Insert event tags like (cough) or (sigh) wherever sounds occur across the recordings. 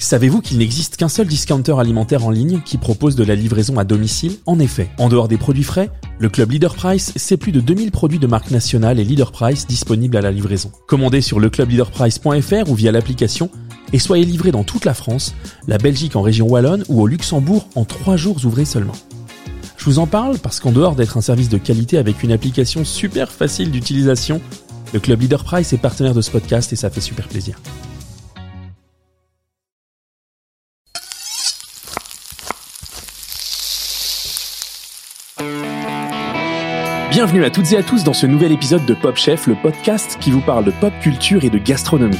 Savez-vous qu'il n'existe qu'un seul discounter alimentaire en ligne qui propose de la livraison à domicile? En effet, en dehors des produits frais, le club Leader Price, c'est plus de 2000 produits de marque nationale et Leader Price disponibles à la livraison. Commandez sur leclubleaderprice.fr ou via l'application et soyez livré dans toute la France, la Belgique en région wallonne ou au Luxembourg en 3 jours ouvrés seulement. Je vous en parle parce qu'en dehors d'être un service de qualité avec une application super facile d'utilisation, le club Leader Price est partenaire de ce podcast et ça fait super plaisir. Bienvenue à toutes et à tous dans ce nouvel épisode de Pop Chef, le podcast qui vous parle de pop culture et de gastronomie.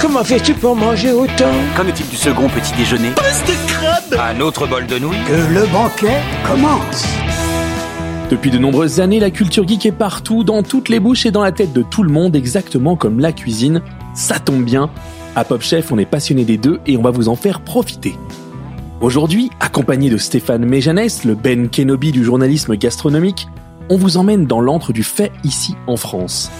Comment fais-tu pour manger autant Qu'en est-il du second petit déjeuner Un autre bol de nouilles Que le banquet commence Depuis de nombreuses années, la culture geek est partout, dans toutes les bouches et dans la tête de tout le monde, exactement comme la cuisine. Ça tombe bien. À Pop Chef, on est passionné des deux et on va vous en faire profiter. Aujourd'hui, accompagné de Stéphane Méjanès, le Ben Kenobi du journalisme gastronomique, on vous emmène dans l'antre du fait ici en France.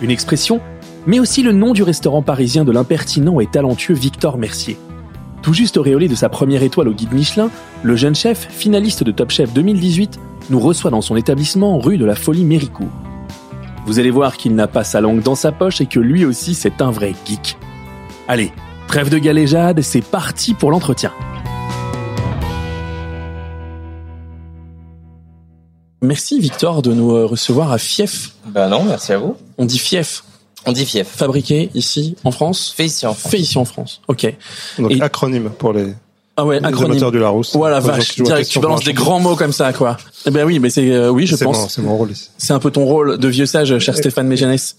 Une expression, mais aussi le nom du restaurant parisien de l'impertinent et talentueux Victor Mercier. Tout juste auréolé de sa première étoile au guide Michelin, le jeune chef, finaliste de Top Chef 2018, nous reçoit dans son établissement rue de la Folie Méricourt. Vous allez voir qu'il n'a pas sa langue dans sa poche et que lui aussi c'est un vrai geek. Allez, trêve de galéjade, c'est parti pour l'entretien. Merci Victor de nous euh, recevoir à Fief. Ben non, merci à vous. On dit Fief, On dit fief. fabriqué ici en France, Fait ici en France. fait ici en France. Ok. Donc Et- acronyme pour les, Ah ouais, les acronyme. du Larousse. Voilà, vache, direct, tu balances des grands mots comme ça, quoi. Eh ben oui, mais c'est, euh, oui, je C'est pense. c'est mon rôle ici. C'est un peu ton rôle de vieux sage, cher Stéphane Méjanès.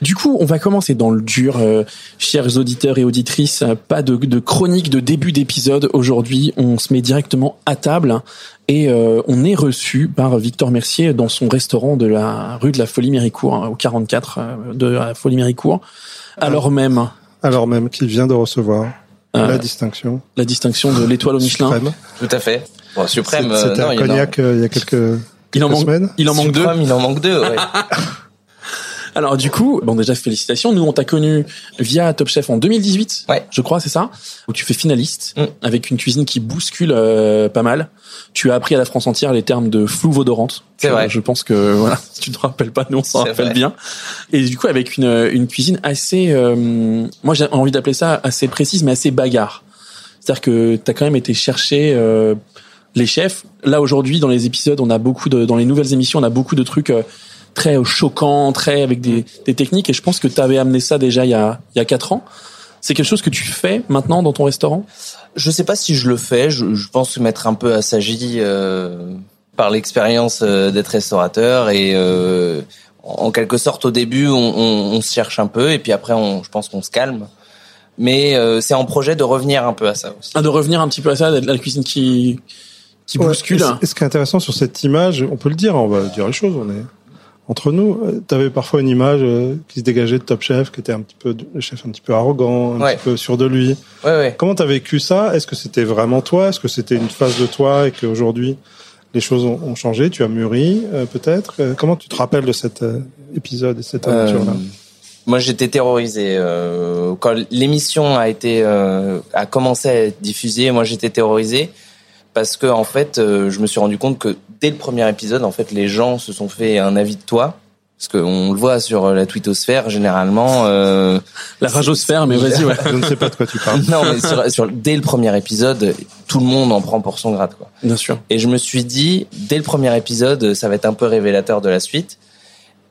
Du coup, on va commencer dans le dur, euh, chers auditeurs et auditrices. Euh, Pas de, de chronique de début d'épisode aujourd'hui. On se met directement à table et euh, on est reçu par Victor Mercier dans son restaurant de la rue de la Folie Méricourt, hein, au 44 euh, de la Folie Méricourt. Alors même Alors même qu'il vient de recevoir euh, la distinction la distinction de l'étoile au Michelin. suprême. Tout à fait. Bon, suprême. Euh, C'était un il y en a- cognac euh, il y a quelques, Il en manque, semaines. il en manque deux. Il en manque deux, ouais. (laughs) Alors du coup, bon déjà félicitations. Nous on t'a connu via Top Chef en 2018, Ouais. je crois, c'est ça, où tu fais finaliste Mm. avec une cuisine qui bouscule euh, pas mal. Tu as appris à la France entière les termes de flou odorante. C'est Je- vrai. Je pense que (laughs) voilà, si tu te rappelles pas, nous on s'en rappelle vrai. bien. Et du coup avec une une cuisine assez, euh, moi j'ai envie d'appeler ça assez précise, mais assez bagarre. C'est-à-dire que t'as quand même été chercher euh, les chefs. Là aujourd'hui dans les épisodes, on a beaucoup de, dans les nouvelles émissions, on a beaucoup de trucs. euh, très choquants, très avec des, des techniques. Et je pense que tu avais amené ça déjà il y a il y a quatre ans. C'est quelque chose que tu fais maintenant dans ton restaurant? Je sais pas si je le fais. Je, je pense m'être un peu assagi euh, par l'expérience euh, d'être restaurateur et euh, en quelque sorte au début on, on, on se cherche un peu et puis après on, je pense qu'on se calme. Mais euh, c'est en projet de revenir un peu à ça aussi. Ah, De revenir un petit peu à ça, la cuisine qui qui Ouais, bouscule. et ce- Et ce qui est intéressant sur cette image, on peut le dire, on va dire les choses, on est entre nous. Tu avais parfois une image euh, qui se dégageait de Top Chef, qui était un petit peu le chef un petit peu arrogant, un Ouais. petit peu sûr de lui. Ouais, ouais. Comment t'as vécu ça? Est-ce que c'était vraiment toi? Est-ce que c'était une phase de toi et qu'aujourd'hui les choses ont, ont changé? Tu as mûri euh, peut-être? Euh, Comment tu te rappelles de cet euh, épisode et cette aventure-là? Euh, moi, j'étais terrorisé euh, quand l'émission a été euh, a commencé à être diffusée. Moi, j'étais terrorisé parce que en fait, euh, je me suis rendu compte que dès le premier épisode, en fait, les gens se sont fait un avis de toi. Parce qu'on le voit sur la twittosphère, généralement. Euh, (laughs) La ragosphère, mais vas-y, ouais. Je ne sais pas de quoi tu parles. non, mais sur, sur- dès le premier épisode, tout le monde en prend pour son grade, quoi. Bien sûr. Et je me suis dit, dès le premier épisode, ça va être un peu révélateur de la suite.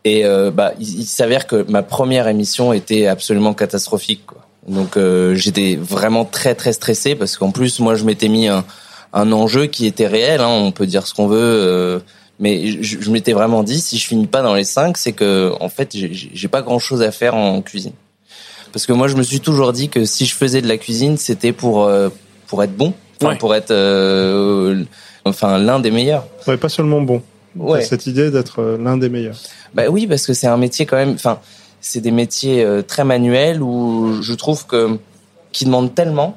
Et euh, bah, il, il s'avère que ma première émission était absolument catastrophique. Quoi. Donc euh, j'étais vraiment très très stressé parce qu'en plus moi je m'étais mis un, un enjeu qui était réel. Hein, on peut dire ce qu'on veut, euh, mais je, je m'étais vraiment dit si je finis pas dans les cinq, c'est que en fait j'ai- j'ai j'ai pas grand chose à faire en cuisine. Parce que moi je me suis toujours dit que si je faisais de la cuisine, c'était pour euh, pour être bon, Ouais. pour être euh, enfin l'un des meilleurs. Ouais, pas seulement bon. Ouais. Cette idée d'être euh, l'un des meilleurs. Bah oui, parce que c'est un métier quand même. Enfin, c'est des métiers euh, très manuels où je trouve que qui demandent tellement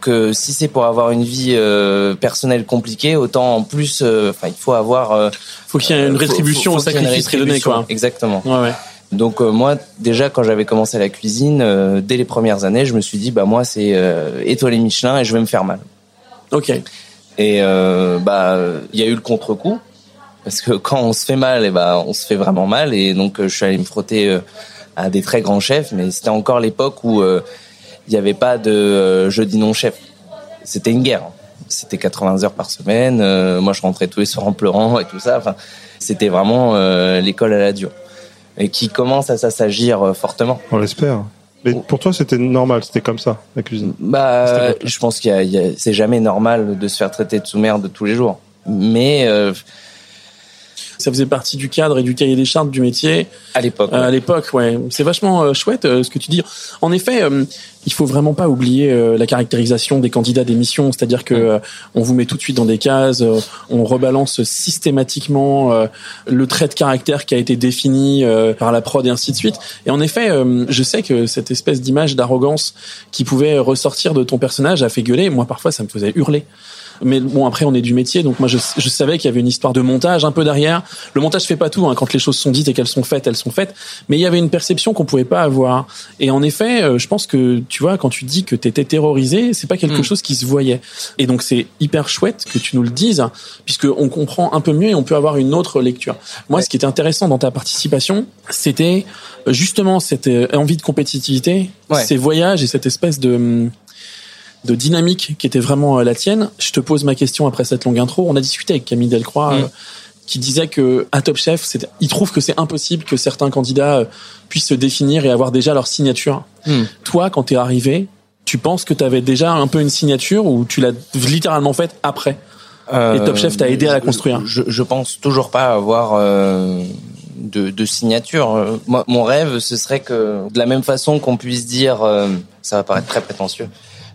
que si c'est pour avoir une vie euh, personnelle compliquée, autant en plus, euh, enfin, il faut avoir. euh, Faut qu'il y ait une faut- rétribution faut- au faut ait une sacrifice donné, quoi. Exactement. Ouais, ouais. Donc euh, moi déjà quand j'avais commencé la cuisine, euh, dès les premières années, je me suis dit bah moi c'est euh, étoilé Michelin et je vais me faire mal. Ok. Et bah il y a eu le contre-coup parce que quand on se fait mal, et bah on se fait vraiment mal et donc je suis allé me frotter à des très grands chefs, mais c'était encore l'époque où il n'y avait pas de euh, jeudi non chef. C'était une guerre. C'était 80 heures par semaine. euh, moi je rentrais tous les soirs en pleurant et tout ça. Enfin c'était vraiment euh, l'école à la dure et qui commence à s'assagir fortement. On l'espère. Mais pour toi, c'était normal, c'était comme ça, la cuisine. Bah, je pense qu'il y a, c'est jamais normal de se faire traiter de sous-merde tous les jours. Mais euh, Ça faisait partie du cadre et du cahier des chartes du métier à l'époque, euh, à l'époque. Ouais, c'est vachement euh, chouette euh, ce que tu dis. En effet, il faut vraiment pas oublier la caractérisation des candidats d'émission, c'est-à-dire que on vous met tout de suite dans des cases, on rebalance systématiquement le trait de caractère qui a été défini par la prod et ainsi de suite. Et en effet, je sais que cette espèce d'image d'arrogance qui pouvait ressortir de ton personnage a fait gueuler. Moi, parfois, ça me faisait hurler. Mais bon, après, on est du métier, donc moi, je, je savais qu'il y avait une histoire de montage un peu derrière. Le montage fait pas tout. Hein. Quand les choses sont dites et qu'elles sont faites, elles sont faites. Mais il y avait une perception qu'on pouvait pas avoir. Et en effet, euh, je pense que tu vois, quand tu dis que t'étais terrorisé, c'est pas quelque Mm. chose qui se voyait. Et donc, c'est hyper chouette que tu nous le dises, puisque on comprend un peu mieux et on peut avoir une autre lecture. Moi, Ouais. ce qui était intéressant dans ta participation, c'était euh, justement cette euh, envie de compétitivité, Ouais. ces voyages et cette espèce de hum, de dynamique qui était vraiment euh, la tienne. Je te pose ma question après cette longue intro. On a discuté avec Camille Delcroix, Mm. euh, qui disait que à Top Chef, il trouve que c'est impossible que certains candidats euh, puissent se définir et avoir déjà leur signature. Hmm. Toi, quand t'es arrivé, tu penses que t'avais déjà un peu une signature ou tu l'as littéralement faite après? Et Top Chef t'a aidé à la construire. Je, je pense toujours pas avoir euh, de, de signature. Moi, mon rêve, ce serait que de la même façon qu'on puisse dire, euh, ça va paraître très prétentieux,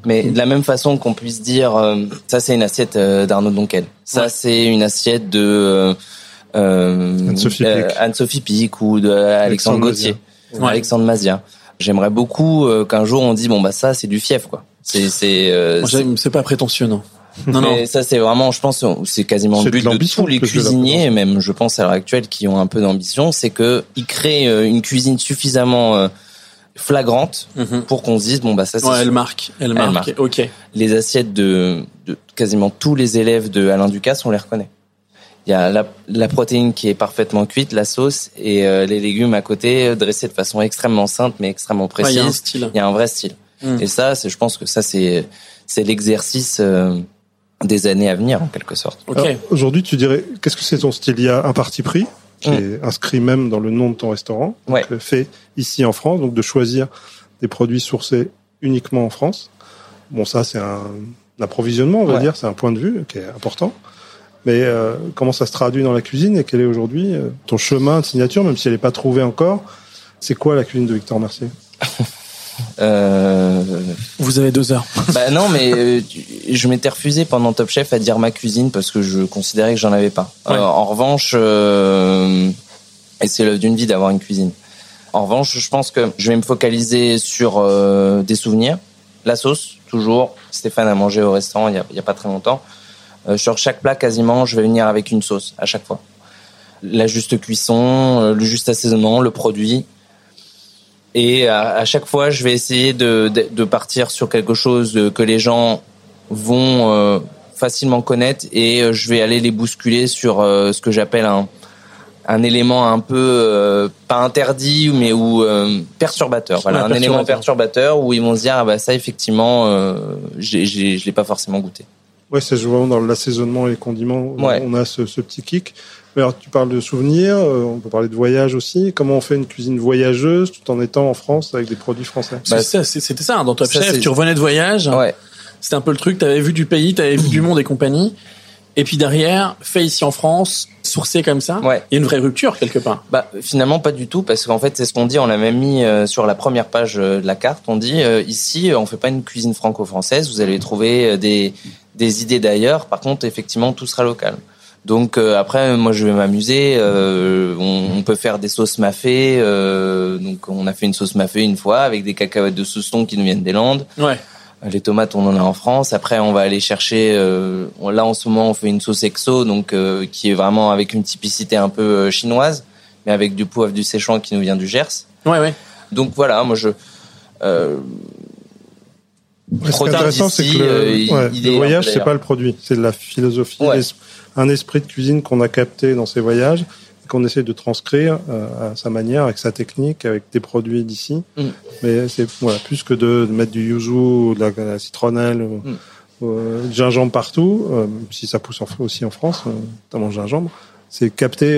mais de la même façon qu'on puisse dire, euh, ça c'est une assiette euh, d'Arnaud Donquel, ça Ouais. c'est une assiette de euh, euh, Anne-Sophie euh, Pic. Anne-Sophie Pic ou de Alexandre Alexandre Gauthier, Ouais. Alexandre Mazia. J'aimerais beaucoup euh, qu'un jour on dise bon bah ça c'est du fief quoi. C'est c'est euh, c'est- pas prétentieux, non. (laughs) Non, non. mais ça, c'est vraiment, je pense, c'est quasiment le de but de, l'ambition tous les cuisiniers, même, je pense, à l'heure actuelle, qui ont un peu d'ambition, c'est que ils créent une cuisine suffisamment euh, flagrante Mhm. pour qu'on se dise, bon, bah, ça, c'est Ouais, elle marque. Elle marque. marque. Ok. Les assiettes de, de quasiment tous les élèves de Alain Ducasse, on les reconnaît. Il y a la, la protéine qui est parfaitement cuite, la sauce, et euh, les légumes à côté, euh, dressés de façon extrêmement simple, mais extrêmement Ouais, précise. Il y a un style. Il y a un vrai style. Mm. Et ça, c'est, je pense que ça, c'est, c'est l'exercice euh, des années à venir, en quelque sorte. Aujourd'hui, tu dirais, qu'est-ce que c'est ton style? Il y a un parti pris? Qui Mm. est inscrit même dans le nom de ton restaurant, donc, Ouais. euh, fait ici en France, donc de choisir des produits sourcés uniquement en France. Bon, ça, c'est un, approvisionnement, on va Ouais. dire, c'est un point de vue qui est important. Mais euh, comment ça se traduit dans la cuisine et quel est aujourd'hui euh, ton chemin de signature, même si elle n'est pas trouvée encore? C'est quoi la cuisine de Victor Mercier? (laughs) Euh, Vous avez deux heures. bah non, mais euh, je m'étais refusé pendant Top Chef à dire ma cuisine parce que je considérais que j'en avais pas. Ouais. Euh, en revanche, et c'est l'œuvre d'une vie d'avoir une cuisine. En revanche, je pense que je vais me focaliser sur des souvenirs, la sauce toujours. Stéphane a mangé au restaurant il y a, il y a pas très longtemps. Sur chaque plat, quasiment, je vais venir avec une sauce à chaque fois. La juste cuisson, le juste assaisonnement, le produit. Et à, à chaque fois, je vais essayer de, de, de partir sur quelque chose euh, que les gens vont euh, facilement connaître et euh, je vais aller les bousculer sur euh, ce que j'appelle un, un élément un peu euh, pas interdit mais ou euh, perturbateur. Voilà, Ouais, un élément perturbateur. où ils vont se dire ah bah ça effectivement euh, j'ai, j'ai, je l'ai pas forcément goûté. Ouais, c'est vraiment dans l'assaisonnement et les condiments. Ouais. On a ce, ce petit kick. Alors, tu parles de souvenirs, euh, on peut parler de voyage aussi. Comment on fait une cuisine voyageuse tout en étant en France avec des produits français? Bah, C'était ça, hein, dans Top ça, Chef. Tu revenais de voyage. Ouais. C'était un peu le truc. T'avais vu du pays, t'avais vu du monde et compagnie. Et puis derrière, fait ici en France, sourcé comme ça. Ouais. Il y a une vraie rupture quelque part. Bah finalement pas du tout parce qu'en fait c'est ce qu'on dit on l'a même mis euh, sur la première page euh, de la carte on dit euh, ici on fait pas une cuisine franco-française vous allez trouver des des idées d'ailleurs par contre effectivement tout sera local donc euh, après moi je vais m'amuser euh, on, on peut faire des sauces mafé euh, donc on a fait une sauce mafé une fois avec des cacahuètes de Souston qui nous viennent des Landes Ouais. les tomates, on en a en France. Après, on va aller chercher. euh, là, en ce moment, on fait une sauce exo, donc euh, qui est vraiment avec une typicité un peu euh, chinoise, mais avec du poivre du Séchouan qui nous vient du Gers. Ouais, ouais. Donc voilà, moi je. Ce qui est intéressant, c'est que le, euh, ouais, le voyage, c'est pas le produit, c'est de la philosophie, Ouais. un esprit de cuisine qu'on a capté dans ces voyages et qu'on essaie de transcrire euh, à sa manière, avec sa technique, avec des produits d'ici. Mm. Mais c'est voilà, plus que de, de mettre du yuzu, de la, de la citronnelle, ou, Mm. ou, euh, du gingembre partout, euh, si ça pousse en- aussi en France, notamment le gingembre. C'est capter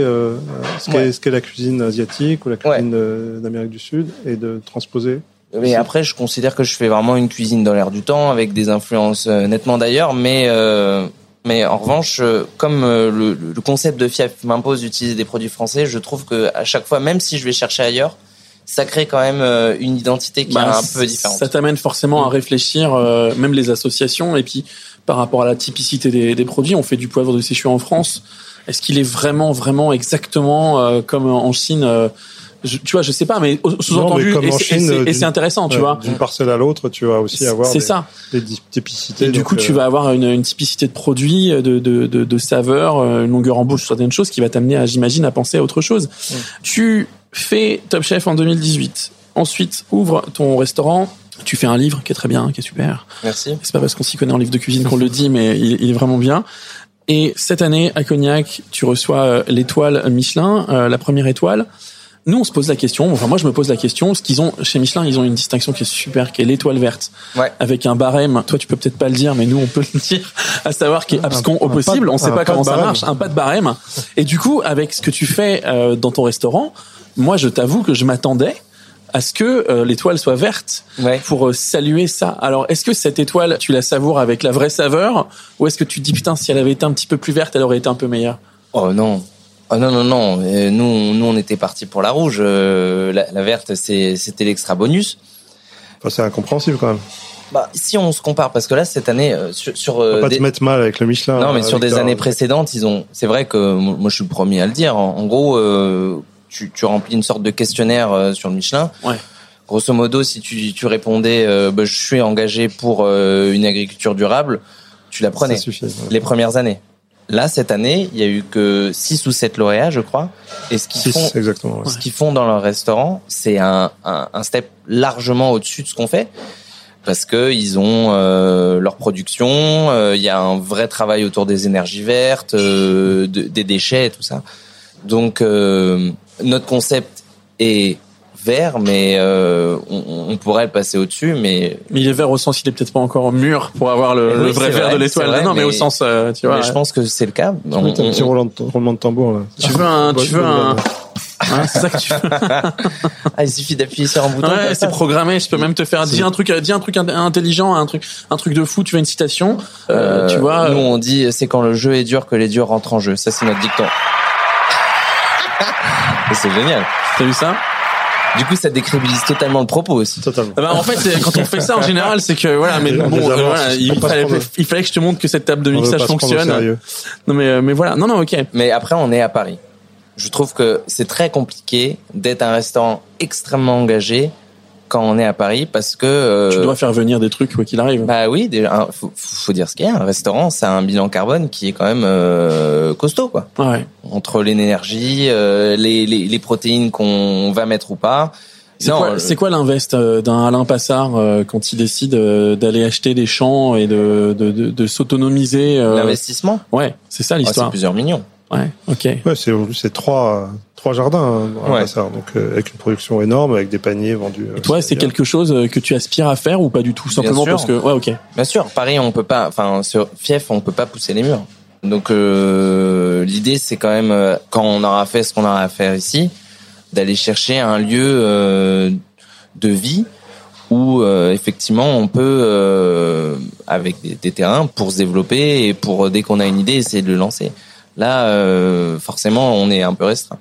ce qu'est Ouais. la cuisine asiatique ou la cuisine d'Amérique du Sud et de transposer. Mais après, je considère que je fais vraiment une cuisine dans l'air du temps, avec des influences euh, nettement d'ailleurs. Mais euh, mais en revanche, euh, comme euh, le, le concept de Fief m'impose d'utiliser des produits français, je trouve que à chaque fois, même si je vais chercher ailleurs, ça crée quand même une identité qui Bah, est un peu différente. Ça t'amène forcément à réfléchir, euh, même les associations, et puis par rapport à la typicité des, des produits, on fait du poivre de Sichuan en France. Est-ce qu'il est vraiment, vraiment exactement euh, comme en Chine euh, je, Tu vois, je sais pas, mais sous-entendu, et c'est- intéressant, tu vois. D'une parcelle à l'autre, tu vas aussi avoir des, ça. des typicités. Et du coup, tu euh, vas avoir une, une typicité de produit, de, de, de, de saveur, euh, une longueur en bouche, certaines choses qui va t'amener, j'imagine, à penser à autre chose. Tu fais Top Chef en 2018. Ensuite, ouvre ton restaurant. Tu fais un livre qui est très bien, qui est super. Merci. C'est pas parce qu'on s'y connaît en livre de cuisine qu'on le dit, mais il, il est vraiment bien. Et cette année, à Cognac, tu reçois euh, l'étoile Michelin, euh, la première étoile. Nous, on se pose la question, enfin moi je me pose la question, parce qu'ils ont, chez Michelin, ils ont une distinction qui est super, qui est l'étoile verte, Ouais. avec un barème. Toi, tu peux peut-être pas le dire, mais nous, on peut le dire, à savoir qui est abscon au possible. de- on sait pas comment ça marche, un pas de barème. Et du coup, avec ce que tu fais euh, dans ton restaurant, moi, je t'avoue que je m'attendais à ce que euh, l'étoile soit verte Ouais. pour euh, saluer ça. Alors, est-ce que cette étoile, tu la savoures avec la vraie saveur, ou est-ce que tu te dis putain, si elle avait été un petit peu plus verte, elle aurait été un peu meilleure? Oh non. Oh non non non. Euh, nous nous on était parti pour la rouge. Euh, la, la verte c'est c'était l'extra bonus. enfin, c'est incompréhensible quand même. Bah si on se compare parce que là cette année euh, sur, sur Faut euh, pas des- te mettre mal avec le Michelin. Non, mais sur des années précédentes, ils ont. C'est vrai que moi, je suis le premier à le dire. En, en gros, euh, tu, tu remplis une sorte de questionnaire euh, sur le Michelin. Ouais. Grosso modo, si tu, tu répondais, euh, bah, je suis engagé pour euh, une agriculture durable, tu la prenais Ça suffit. ouais. les premières années. Là, cette année, il y a eu que 6 ou 7 lauréats, je crois. Et ce qu'ils font, exactement. ouais. ce qu'ils font dans leur restaurant, c'est un, un, un step largement au-dessus de ce qu'on fait. Parce que ils ont euh, leur production, euh, il y a un vrai travail autour des énergies vertes, euh, de- des déchets et tout ça. Donc euh, notre concept est vert, mais euh, on, on pourrait le passer au-dessus, mais, Mais il est vert au sens, il est peut-être pas encore mûr pour avoir le, Oui, le vrai vert vrai, de l'étoile. non, mais, mais- au sens, euh, tu vois. mais je pense que c'est le cas. Tu On- veux, un on- petit roulement de, roulement de tambour là. Tu veux un, tu veux un. Hein, c'est ça que tu veux. (laughs) Ah, il suffit d'appuyer sur un bouton. Ouais, c'est programmé. Je peux même te faire dis un truc, dis un truc int- intelligent, un truc, un truc de fou. Tu veux une citation, euh, tu vois. Nous, on dit c'est quand le jeu est dur que les durs rentrent en jeu. Ça, c'est notre dicton. (laughs) Et c'est génial. T'as vu ça? Du coup, ça décrédibilise totalement le propos aussi. Totalement. Ah bah, en fait, quand on fait ça en (laughs) général, c'est que voilà, mais On bon, euh, voilà, il, fallait, il fallait que je te montre que cette table de mixage fonctionne. Non mais euh, mais voilà, non non, ok. Mais après, on est à Paris. Je trouve que c'est très compliqué d'être un restaurant extrêmement engagé quand on est à Paris parce que euh, Tu dois faire venir des trucs quoi qu'il arrive. bah oui, déjà, faut, faut dire ce qu'il y a. Un restaurant, ça a un bilan carbone qui est quand même euh, costaud, quoi. ouais. Entre l'énergie, euh, les, les, les protéines qu'on va mettre ou pas. C'est quoi, c'est quoi l'invest d'un Alain Passard quand il décide d'aller acheter des champs et de de, de, de s'autonomiser L'investissement, Ouais, c'est ça Ah, c'est l'histoire. plusieurs millions. Ouais, ok. Ouais, c'est c'est trois trois jardins hein, à Ouais. Donc euh, avec une production énorme, avec des paniers vendus. euh, Et toi, c'est quelque chose euh, que tu aspires à faire ou pas du tout, Bien simplement sûr. parce que ouais, ok. Bien sûr, Paris, on peut pas, enfin, sur Fief, on peut pas pousser les murs. Donc, euh, l'idée, c'est quand même, quand on aura fait ce qu'on aura à faire ici, d'aller chercher un lieu euh, de vie où, euh, effectivement, on peut, euh, avec des, des terrains, pour se développer et pour, dès qu'on a une idée, essayer de le lancer. Là, euh, forcément, on est un peu restreint.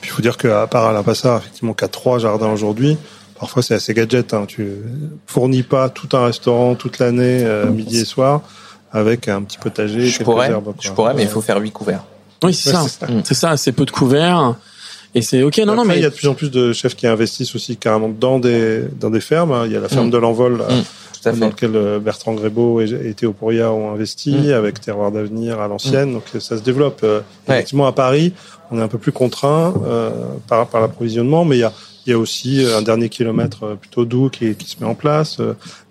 Puis il faut dire qu'à part Alain Passard, effectivement, qui a trois jardins aujourd'hui, parfois c'est assez gadget. Hein. Tu fournis pas tout un restaurant toute l'année, euh, midi et soir, avec un petit potager. Je pourrais, herbes, quoi. je pourrais, mais il faut faire huit couverts. Oui, c'est Ouais, ça. c'est ça. Mm. C'est ça, c'est peu de couverts. Et c'est ok, non, non, mais il y a de plus en plus de chefs qui investissent aussi carrément dans des dans des fermes. hein. Il y a la ferme Mm. de l'Envol Mm. Tout à dans lequel euh, Bertrand Grébeau et, et Théo Pourria ont investi, Mm. avec Terroir d'avenir à l'ancienne. Donc euh, ça se développe. Euh, Ouais. Effectivement, à Paris, on est un peu plus contraint euh, par, par l'approvisionnement, mais il y a, il y a aussi un dernier kilomètre plutôt doux qui, qui se met en place.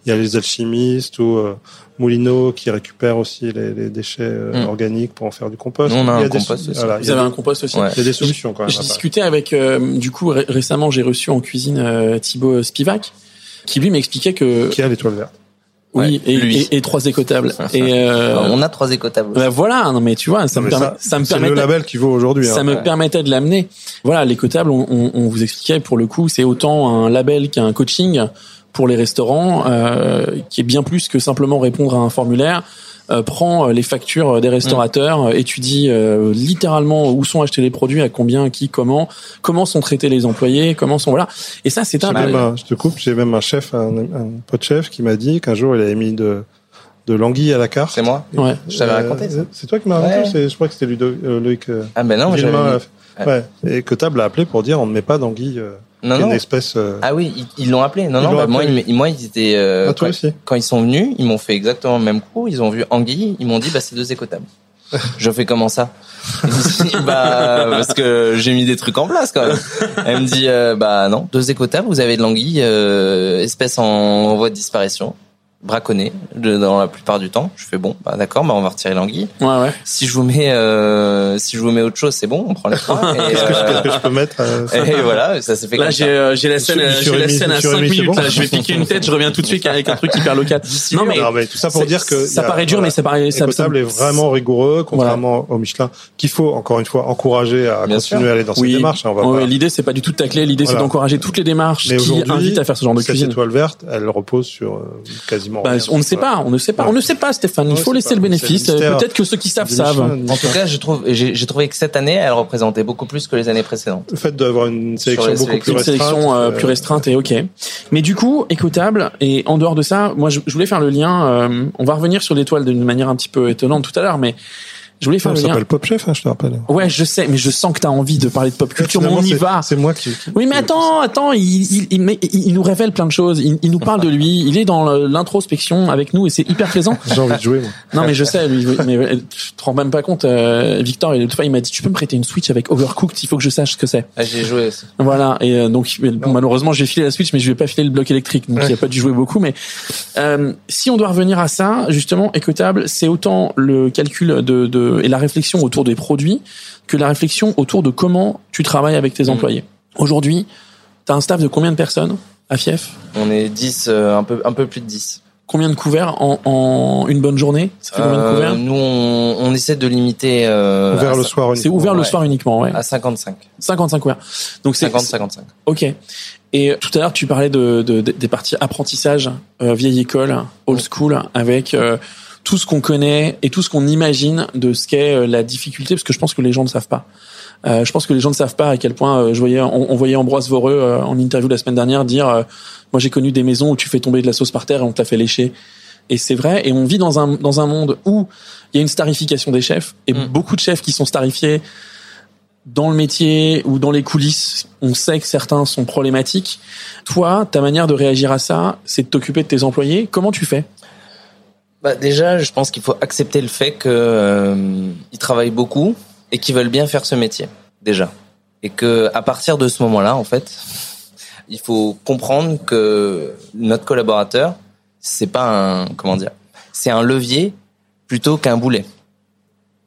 Il y a les alchimistes ou euh, Moulineau qui récupèrent aussi les, les déchets euh, Mm. organiques pour en faire du compost. On a Il y un des compost so- aussi. voilà, il Vous y a avez des- un compost aussi. Ouais. il y a des solutions quand même. Paris. discutais avec, euh, du coup, ré- récemment, j'ai reçu en cuisine euh, Thibaut Spivak, qui lui m'expliquait que Qui a l'étoile verte oui, Ouais, et, lui. et, et trois écotables. (laughs) et euh, on a trois écotables. bah voilà, non mais tu vois, ça Non, me permet, ça, me C'est le permettait, label qui vaut aujourd'hui. ça hein. me Ouais. permettait de l'amener. Voilà, l'écotable, on, on, on vous expliquait pour le coup, c'est autant un label qu'un coaching pour les restaurants, euh, qui est bien plus que simplement répondre à un formulaire. Euh, prend euh, les factures des restaurateurs, euh, étudie euh, littéralement où sont achetés les produits, à combien, qui, comment, comment sont traités les employés, comment sont voilà. Et ça, c'est un même un- je te coupe, j'ai même un chef, un, un pote chef qui m'a dit qu'un jour il avait mis de, de l'anguille à la carte. C'est moi Ouais. Je t'avais Euh, raconté. C'est toi qui m'as raconté Ouais. c'est- Je crois que c'était Ludo, euh, Loïc. euh, Ah ben non, j'avais euh, ouais. Et que Table a appelé pour dire on ne met pas d'anguille, euh, Non, non. une espèce. euh, Ah oui, ils- l'ont appelé. Non, Ils non, bah, moi, ils, moi, ils étaient, euh, ah, toi quand, aussi. quand ils sont venus, ils m'ont fait exactement le même coup. Ils ont vu Anguille, ils m'ont dit, bah, c'est deux écotables. (laughs) Je fais comment ça? (laughs) Bah, parce que j'ai mis des trucs en place, quand même. Elle me dit, euh, bah, non, deux écotables, vous avez de l'anguille, euh, espèce en voie de disparition, braconnée, de- dans la plupart du temps. Je fais bon, bah, d'accord, bah, on va retirer l'anguille. Ouais, ouais. Si je vous mets, euh, si je vous mets autre chose, c'est bon, on prend les. (laughs) Et, Qu'est-ce que, je- euh, qu'est-ce que je peux mettre euh, (laughs) et voilà, ça s'est fait Là, j'ai euh, j'ai la scène, euh, j'ai la scène à Monsieur 5 Rémy, c'est minutes. bon là. je vais piquer une tête, je reviens tout de suite avec un truc hyper local. Non mais, Non, mais tout ça pour dire que ça paraît dur, voilà. mais ça paraît ça, est vraiment rigoureux, contrairement au Michelin, qu'il faut encore une fois encourager à Bien continuer sûr. à aller dans Oui. cette démarche. hein, pas- L'idée c'est pas du tout de tacler, l'idée c'est d'encourager toutes les démarches qui invitent à faire ce genre de cette cuisine. étoile verte, elle repose sur quasiment. Bah, rien. on ne sait pas, on ne sait pas, Ouais. on ne sait pas, Stéphane. Il faut laisser pas. le bénéfice. mystère Peut-être que ceux qui savent savent. En tout cas, je trouve, j'ai j'ai trouvé que cette année, elle représentait beaucoup plus que les années précédentes. Le fait d'avoir une sélection beaucoup plus une restreinte. sélection euh, euh, plus restreinte et ok. Mais du coup, écoutable et en dehors de ça, moi je, je voulais faire le lien. euh, on va revenir sur l'étoile d'une manière un petit peu étonnante tout à l'heure, mais je voulais faire Ça le lien. s'appelle Pop Chef, hein, je te rappelle. Ouais, je sais, mais je sens que tu as envie de parler de pop culture. mais on y va. C'est moi qui. Oui, mais attends, attends, il, il, il, mais il- il nous révèle plein de choses. Il, il nous parle de lui. Il est dans l'introspection avec nous et c'est hyper plaisant. (laughs) J'ai envie de jouer. Moi. Non, mais je sais, lui, mais euh, tu te rends même pas compte. Euh, Victor, l'autre fois, il m'a dit, tu peux me prêter une Switch avec Overcooked Il faut que je sache ce que c'est. Ah, j'ai joué. Voilà. Et euh, donc, malheureusement, j'ai filé la Switch, mais je vais pas filer le bloc électrique, donc il Ouais. a pas dû jouer beaucoup. Mais euh, si on doit revenir à ça, justement, écotable, c'est autant le calcul de, de et la réflexion autour des produits que la réflexion autour de comment tu travailles avec tes Mm. employés. Aujourd'hui, tu as un staff de combien de personnes à Fief? On est 10, euh, un peu, un peu plus de 10. Combien de couverts en, en une bonne journée? Ça fait combien de Euh, couverts? nous, on, on essaie de limiter euh, Ouvert à, le soir. C'est ouvert le soir uniquement, ouais. à 55. 55 couverts. Donc c'est 50-55. Ok. Et tout à l'heure, tu parlais de, de- de- des parties apprentissage, euh, vieille école, old school, avec euh, tout ce qu'on connaît et tout ce qu'on imagine de ce qu'est euh, la difficulté, parce que je pense que les gens ne savent pas. Euh, je pense que les gens ne savent pas à quel point euh, je voyais, on, on voyait Ambroise Voreux euh, en interview la semaine dernière dire, euh, moi j'ai connu des maisons où tu fais tomber de la sauce par terre et on te la fait lécher. Et c'est vrai. Et on vit dans un dans un monde où il y a une starification des chefs et Mm. beaucoup de chefs qui sont starifiés dans le métier ou dans les coulisses, on sait que certains sont problématiques. Toi, ta manière de réagir à ça, c'est de t'occuper de tes employés. Comment tu fais? Bah, déjà, je pense qu'il faut accepter le fait que euh, travaillent beaucoup et qu'ils veulent bien faire ce métier. Déjà. Et que à partir de ce moment-là, en fait, il faut comprendre que notre collaborateur, c'est pas un comment dire, c'est un levier plutôt qu'un boulet.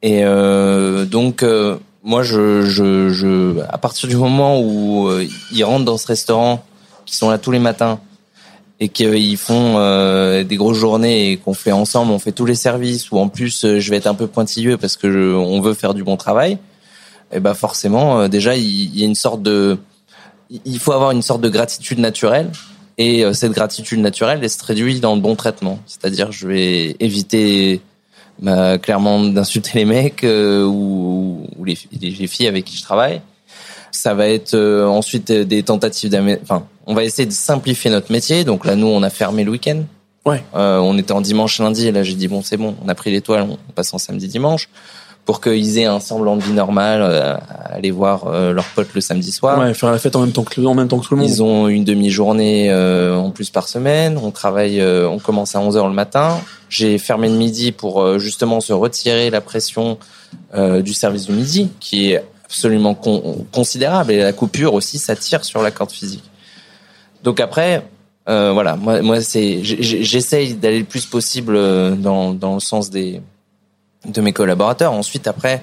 Et euh, donc euh, moi, je, je, je, à partir du moment où euh, ils rentrent dans ce restaurant, qui sont là tous les matins, et qu'ils font euh, des grosses journées et qu'on fait ensemble, on fait tous les services, ou en plus euh, je vais être un peu pointilleux parce que je, on veut faire du bon travail, et ben forcément euh, déjà il, y a une sorte de, il faut avoir une sorte de gratitude naturelle. Et euh, cette gratitude naturelle, elle se traduit dans le bon traitement. C'est-à-dire, je vais éviter bah, clairement d'insulter les mecs euh, ou, ou les filles avec qui je travaille. Ça va être euh, ensuite euh, des tentatives d'amé... Enfin, on va essayer de simplifier notre métier. Donc là, nous, on a fermé le week-end. Ouais. Euh, on était en dimanche, lundi. Et là, j'ai dit bon, c'est bon. On a pris l'étoile. On passe en samedi, dimanche pour qu'ils aient un semblant de vie normale, euh, aller voir euh, leurs potes le samedi soir. Ouais, faire la fête en même temps que en même temps que tout le monde. Ils ont une demi-journée euh, en plus par semaine. On travaille, euh, on commence à 11 heures le matin. J'ai fermé le midi pour euh, justement se retirer la pression euh, du service du midi, qui est absolument con- considérable. Et la coupure aussi, ça tire sur la corde physique. Donc après, euh, voilà, moi, moi c'est, j'essaye d'aller le plus possible euh, dans dans le sens des de mes collaborateurs. Ensuite, après,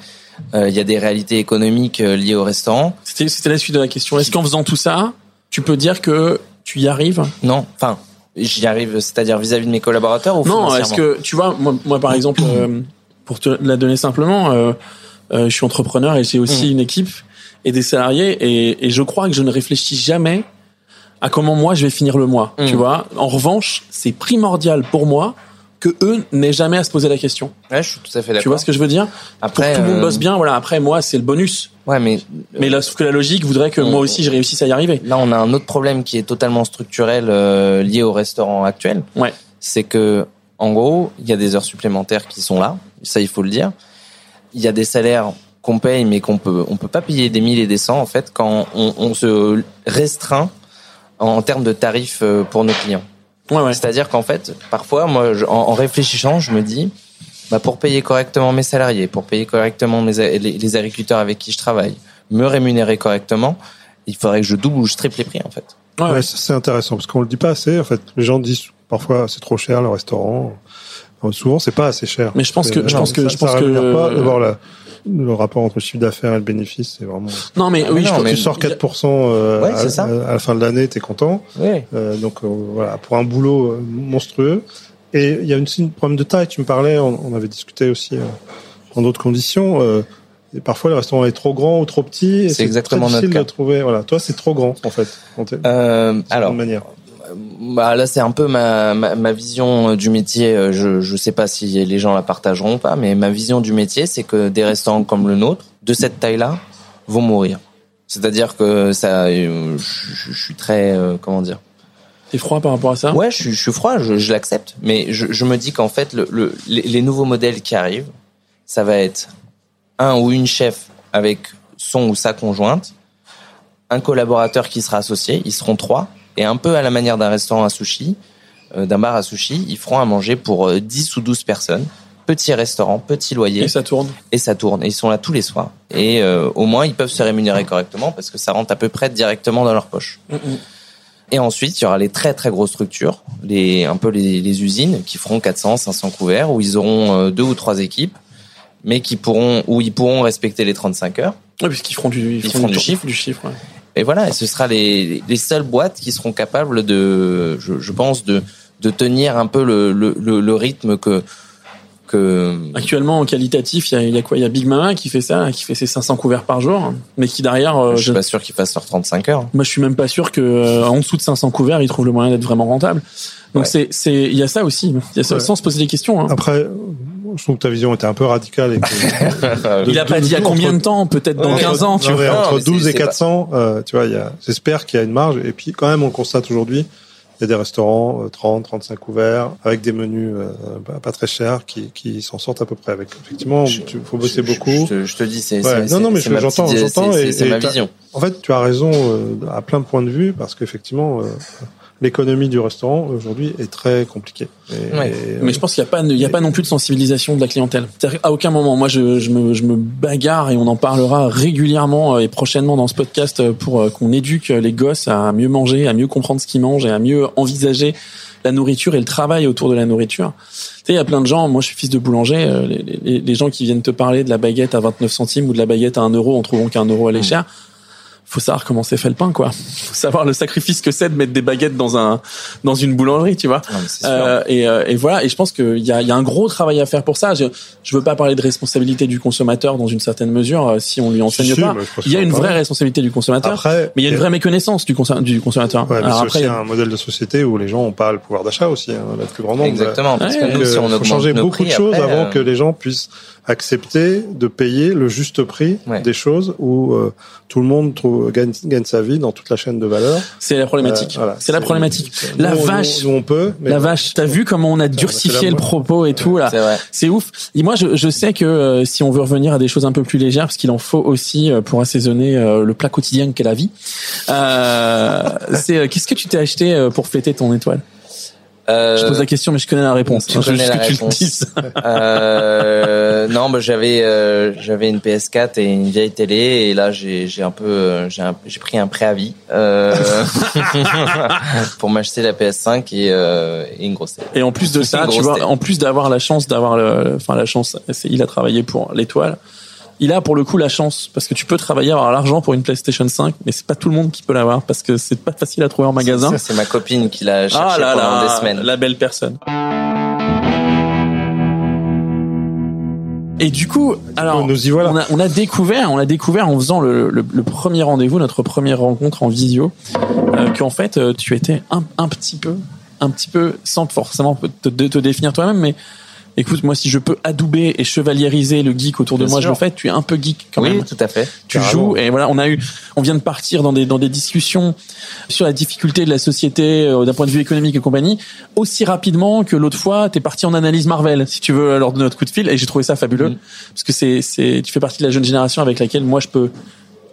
euh, il y a des réalités économiques euh, liées au restaurant. C'était c'était la suite de la question. Est-ce qu'en faisant tout ça, tu peux dire que tu y arrives? Non, enfin, j'y arrive, c'est-à-dire vis-à-vis de mes collaborateurs ou Non, est-ce que tu vois, moi, moi par (clears throat) exemple, euh, pour te la donner simplement, je suis entrepreneur et j'ai aussi Mm. une équipe et des salariés et, et je crois que je ne réfléchis jamais à comment moi je vais finir le mois. Mm. Tu vois. En revanche, c'est primordial pour moi que eux n'aient jamais à se poser la question. Ouais, je suis tout à fait d'accord. Tu vois ce que je veux dire? Après, Pour que tout le monde euh, bosse bien. Voilà. Après, moi, c'est le bonus. Ouais, mais Mais là, sauf que la logique voudrait que Mm. moi aussi je réussisse à y arriver. là, on a un autre problème qui est totalement structurel euh, lié au restaurant actuel. Ouais. C'est que, en gros, il y a des heures supplémentaires qui sont là. Ça, il faut le dire. Il y a des salaires qu'on paye, mais qu'on peut, on peut pas payer des mille et des cents en fait quand on, on se restreint en termes de tarifs euh, pour nos clients. Ouais, ouais. C'est-à-dire qu'en fait, parfois, moi, je- en, en réfléchissant, je me dis, bah, pour payer correctement mes salariés, pour payer correctement mes, les, les agriculteurs avec qui je travaille, me rémunérer correctement, il faudrait que je double ou je triple les prix, en fait. Ouais, ouais. Ouais, ça, c'est intéressant parce qu'on le dit pas assez. En fait, les gens disent parfois c'est trop cher le restaurant. Souvent, c'est pas assez cher. Mais je pense que- je pense que- ça- je pense ça que- pas d'avoir la le rapport entre le chiffre d'affaires et le bénéfice, c'est vraiment. Non, mais Ah, oui, non, je pense mais- tu sors 4% euh, Ouais, à, ça. à la fin de l'année, t'es content. Oui. Euh, donc euh, voilà, pour un boulot euh, monstrueux. Et il y a une, une problème de taille. Tu me parlais, on, on avait discuté aussi euh, en d'autres conditions. Euh, et parfois, le restaurant est trop grand ou trop petit. et C'est exactement très notre difficile cas. de trouver. Voilà, toi, c'est trop grand en fait. quand Euh, alors, manière. Bah, là, c'est un peu ma, ma, ma vision euh, du métier. Euh, Je je sais pas si les gens la partageront ou pas, mais ma vision du métier, c'est que des restaurants comme le nôtre, de cette taille-là, vont mourir. C'est-à-dire que ça, euh, je, je suis très, euh, comment dire, T'es froid par rapport à ça? Ouais, je, suis- je suis froid, je, je l'accepte, mais je, je me dis qu'en fait, le, le, les, les nouveaux modèles qui arrivent, ça va être un ou une chef avec son ou sa conjointe, un collaborateur qui sera associé, ils seront trois, et un peu à la manière d'un restaurant à sushi, euh, d'un bar à sushi, ils feront à manger pour euh, 10 ou 12 personnes. Petit restaurant, petit loyer, Et ça tourne. et ça tourne. Et ils sont là tous les soirs. Et euh, au moins, ils peuvent se rémunérer correctement parce que ça rentre à peu près directement dans leur poche. Et ensuite, il y aura les très très grosses structures, les un peu les, les usines qui feront 400, 500 couverts où ils auront euh, deux ou trois équipes, mais qui pourront où ils pourront respecter les 35 heures. Ouais, puisqu'ils feront du, Ils feront du tour- chiffre. Du chiffre, ouais. Et voilà, et ce sera les, les seules boîtes qui seront capables de, je, je pense, de de tenir un peu le le, le, le rythme que que Actuellement, en qualitatif, il y a, il y a quoi? Il y a Big Mama qui fait ça, qui fait ses 500 couverts par jour, mais qui derrière, euh, je suis je- pas sûr qu'ils fassent leurs 35 heures. moi, je suis même pas sûr que euh, en dessous de 500 couverts, ils trouvent le moyen d'être vraiment rentable. Donc Ouais. c'est, c'est, il y a ça aussi. Il y a ça Ouais. sans se poser des questions. Hein. Après, je trouve que ta vision était un peu radicale. Et que, (laughs) Il a pas dit à combien entre- de temps, peut-être dans Ouais, 15 ans, tu Non, vois. Non, entre mais c'est- 12 et c'est pas- 400, euh, tu vois, j'espère qu'il y a une marge. Et puis, quand même, on constate aujourd'hui, il y a des restaurants euh, 30, 35 couverts avec des menus euh, pas, pas très chers qui, qui s'en sortent à peu près. Avec effectivement, il faut bosser Je- beaucoup. Je, te- je te dis, c'est Ouais. Non, non, mais j'entends, j'entends, c'est- ma vision. En fait, tu as raison euh, à plein de points de vue parce qu'effectivement, euh, l'économie du restaurant aujourd'hui est très compliquée. Et- Ouais. et, Mais je pense qu'il n'y a pas, il y a pas non plus de sensibilisation de la clientèle. C'est-à-dire qu'à aucun moment, moi, je, je, me, je me bagarre et on en parlera régulièrement euh, et prochainement dans ce podcast euh, pour euh, qu'on éduque les gosses à mieux manger, à mieux comprendre ce qu'ils mangent et à mieux envisager la nourriture et le travail autour de la nourriture. Tu sais, il y a plein de gens, moi je suis fils de boulanger, les, les, les gens qui viennent te parler de la baguette à 29 centimes ou de la baguette à 1 euro en trouvant qu'un euro elle est Mm. Faut savoir comment c'est fait le pain, quoi. Faut savoir le sacrifice que c'est de mettre des baguettes dans un dans une boulangerie, tu vois. Non. Euh, et, euh, et voilà. Et je pense qu'il y a, il y a un gros travail à faire pour ça. Je, je veux pas parler de responsabilité du consommateur dans une certaine mesure euh, si on lui enseigne Si, pas. Il y a une vraie responsabilité du consommateur. Après, mais il y a une vraie méconnaissance du, consom- du consommateur. Ouais, mais Alors après, aussi il y a- un modèle de société où les gens ont pas le pouvoir d'achat aussi, hein, le plus grand nombre. Exactement. Parce Ouais, que nous, si on faut changer beaucoup prix, de choses après, avant euh, que les gens puissent accepter de payer le juste prix Ouais. des choses où euh, tout le monde trouve ou gagne, gagne sa vie dans toute la chaîne de valeur. C'est la problématique. Euh, voilà. c'est la problématique. La nous, vache. nous, on peut. Mais la vache. T'as vu comment on a durcifié le propos et tout là. C'est vrai. C'est ouf. Et moi, je, je sais que euh, si on veut revenir à des choses un peu plus légères, parce qu'il en faut aussi euh, pour assaisonner euh, le plat quotidien qu'est la vie. Euh, (laughs) c'est euh, qu'est-ce que tu t'es acheté euh, pour fêter ton étoile? Euh, Je pose la question, mais je connais la réponse. tu Hein, connais la que tu le réponse. (laughs) Euh, non, bah, j'avais euh, j'avais une PS4 et une vieille télé et là j'ai j'ai un peu euh, j'ai j'ai pris un préavis euh, (laughs) pour m'acheter la PS5 et, euh, et une grosse télé. Et en plus de (laughs) ça, tu vois, en plus d'avoir la chance d'avoir le, enfin la chance, c'est il a travaillé pour l'étoile. Il a pour le coup la chance parce que tu peux travailler avoir l'argent pour une PlayStation 5, mais c'est pas tout le monde qui peut l'avoir parce que c'est pas facile à trouver en magasin. C'est ma copine qui l'a cherché Ah là pendant là, des semaines. la belle personne. Et du coup, alors nous y voilà. on a, on a découvert, on a découvert en faisant le, le, le premier rendez-vous, notre première rencontre en visio, euh, qu'en fait euh, tu étais un, un petit peu, un petit peu, sans forcément te, te, te définir toi-même, mais écoute, moi si je peux adouber et chevaliériser le geek autour de Bien moi, sûr. je le fais. Tu es un peu geek quand oui, même tout à fait. tu Carrément. joues et voilà on a eu on vient de partir dans des dans des discussions sur la difficulté de la société euh, d'un point de vue économique et compagnie aussi rapidement que l'autre fois t'es parti en analyse Marvel si tu veux lors de notre coup de fil et j'ai trouvé ça fabuleux Mhm. parce que c'est c'est tu fais partie de la jeune génération avec laquelle moi je peux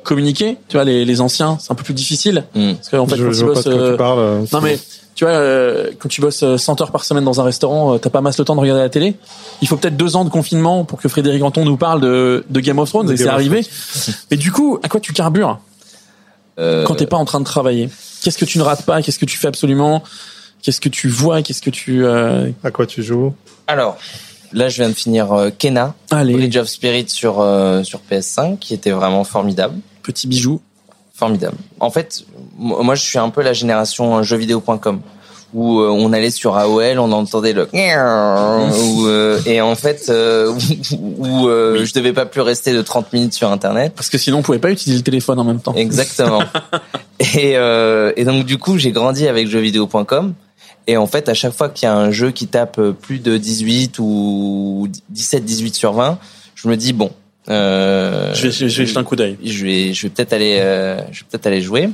communiquer tu vois les les anciens c'est un peu plus difficile Mm. parce que en fait je, quand je euh, tu parles. euh, non mais tu vois euh, quand tu bosses euh, 100 heures par semaine dans un restaurant, euh, t'as pas masse le temps de regarder la télé. Il faut peut-être deux ans de confinement pour que Frédéric Anton nous parle de, de Game of Thrones De et c'est arrivé. (laughs) Mais du coup, à quoi tu carbures Euh, quand t'es pas en train de travailler? Qu'est-ce que tu ne rates pas? Qu'est-ce que tu fais absolument? Qu'est-ce que tu vois? Qu'est-ce que tu euh... À quoi tu joues? Alors, là, je viens de finir euh, Kena, allez. Bridge of Spirit sur euh, sur PS5, qui était vraiment formidable. petit bijou Formidable. En fait, mo- moi, je suis un peu la génération euh, jeuxvideo.com où euh, on allait sur AOL, on entendait le (laughs) où, euh, et en fait euh, (laughs) où, euh, je devais pas plus rester de 30 minutes sur internet. parce que sinon on pouvait pas utiliser le téléphone en même temps. Exactement. (laughs) et, et donc du coup, j'ai grandi avec jeuxvideo.com. Et en fait, à chaque fois qu'il y a un jeu qui tape plus de 18 ou 17, 18 sur 20, je me dis bon. Euh, Je vais, je vais jeter un coup d'œil. je vais, je vais peut-être aller, euh, je vais peut-être aller jouer.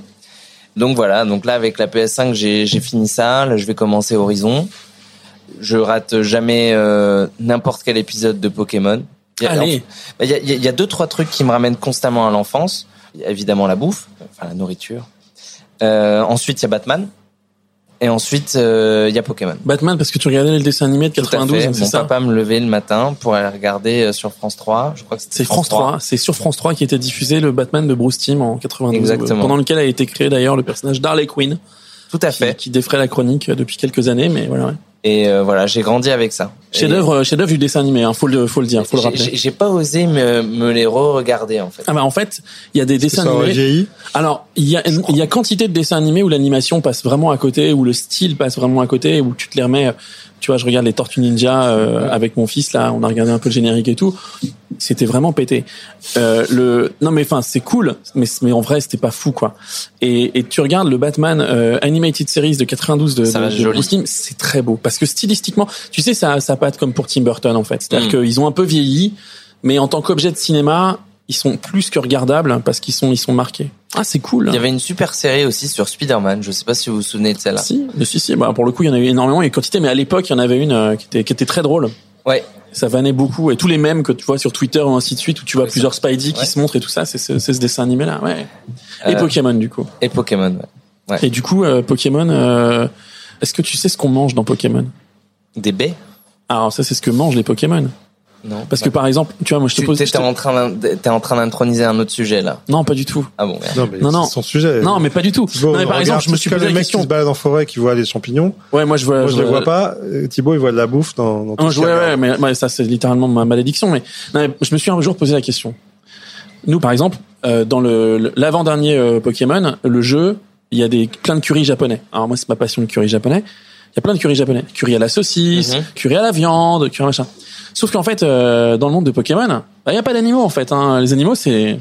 Donc voilà. Donc là, avec la PS5, j'ai, fini ça. Là, je vais commencer Horizon. Je rate jamais euh, n'importe quel épisode de Pokémon. Il y a- Allez, Il y a, il y deux trois trucs qui me ramènent constamment à l'enfance. Évidemment la bouffe, enfin la nourriture. Ensuite il y a Batman. Et ensuite euh, il y a Pokémon. Batman parce que tu regardais le dessin animé de Tout à 92, fait. c'est Mon ça papa me levait le matin pour aller regarder euh, sur France 3. Je crois que c'était C'est France 3, c'est sur France 3 qui était diffusé le Batman de Bruce Timm en 92, Exactement. pendant lequel a été créé d'ailleurs le personnage d'Harley Quinn, Tout à qui, fait. qui défraie la chronique depuis quelques années, mais voilà. ouais. Et euh, voilà, j'ai grandi avec ça. Chef d'œuvre, chef d'œuvre du dessin animé, hein, faut le, faut le dire, faut le rappeler. J'ai j'ai pas osé me, me les re-regarder en fait. Ah bah en fait, il y a des dessins Ça animés. Alors, il y a, il y a quantité de dessins animés où l'animation passe vraiment à côté, où le style passe vraiment à côté, où tu te les remets. Tu vois, je regarde les Tortues Ninja euh, avec mon fils là, on a regardé un peu le générique et tout. C'était vraiment pété. Euh, le non mais enfin c'est cool, mais mais en vrai c'était pas fou quoi. Et, et tu regardes le Batman euh, animated series de 92 de, Ça de, de c'est très beau parce que stylistiquement, tu sais ça ça patte comme pour Tim Burton en fait. C'est-à-dire Mm. qu'ils ont un peu vieilli, mais en tant qu'objet de cinéma, ils sont plus que regardables parce qu'ils sont ils sont marqués. Ah c'est cool. Il y avait une super série aussi sur Spider-Man. Je sais pas si vous vous souvenez de celle-là. Si, si, si. Bah, pour le coup, il y en a eu énormément et quantité, mais à l'époque, il y en avait une euh, qui était, qui était très drôle. Ouais. Ça vannait beaucoup et tous les mêmes que tu vois sur Twitter ou ainsi de suite où tu vois Ouais, plusieurs Spidey qui Ouais. se montrent et tout ça, c'est ce, dessin animé là, ouais. Et Euh, Pokémon du coup. Et Pokémon. ouais. Ouais. Et du coup, euh, Pokémon, euh, est-ce que tu sais ce qu'on mange dans Pokémon? Des baies? Alors ça, c'est ce que mangent les Pokémon. Non. Parce que par exemple, tu vois, moi je te tu pose. t'es je te- en train t'es en train d'introniser un autre sujet là. Non, pas du tout. Ah bon. merde. Non, mais Non, non. c'est son sujet. Non, mais pas du tout. Non, mais par exemple, je me tout suis posé les la mecs qui question. se baladent en forêt qui voient les champignons. Ouais, moi je vois. Moi, je les vois vois pas. Euh, Thibaut, il voit de la bouffe dans, dans tout Non, ce je, qu'il ouais, mais, mais ça c'est littéralement ma malédiction. Mais, non, mais je me suis un jour posé la question. Nous, par exemple, euh, dans le le- l'avant-dernier euh, Pokémon, le jeu, il y a des plein de curry japonais. Alors moi, c'est ma passion de curry japonais. Il y a plein de curry japonais. Curry à la saucisse, Mhm. curry à la viande, curry machin. Sauf qu'en fait, euh, dans le monde de Pokémon, bah, il y a pas d'animaux en fait. Hein. Les animaux, c'est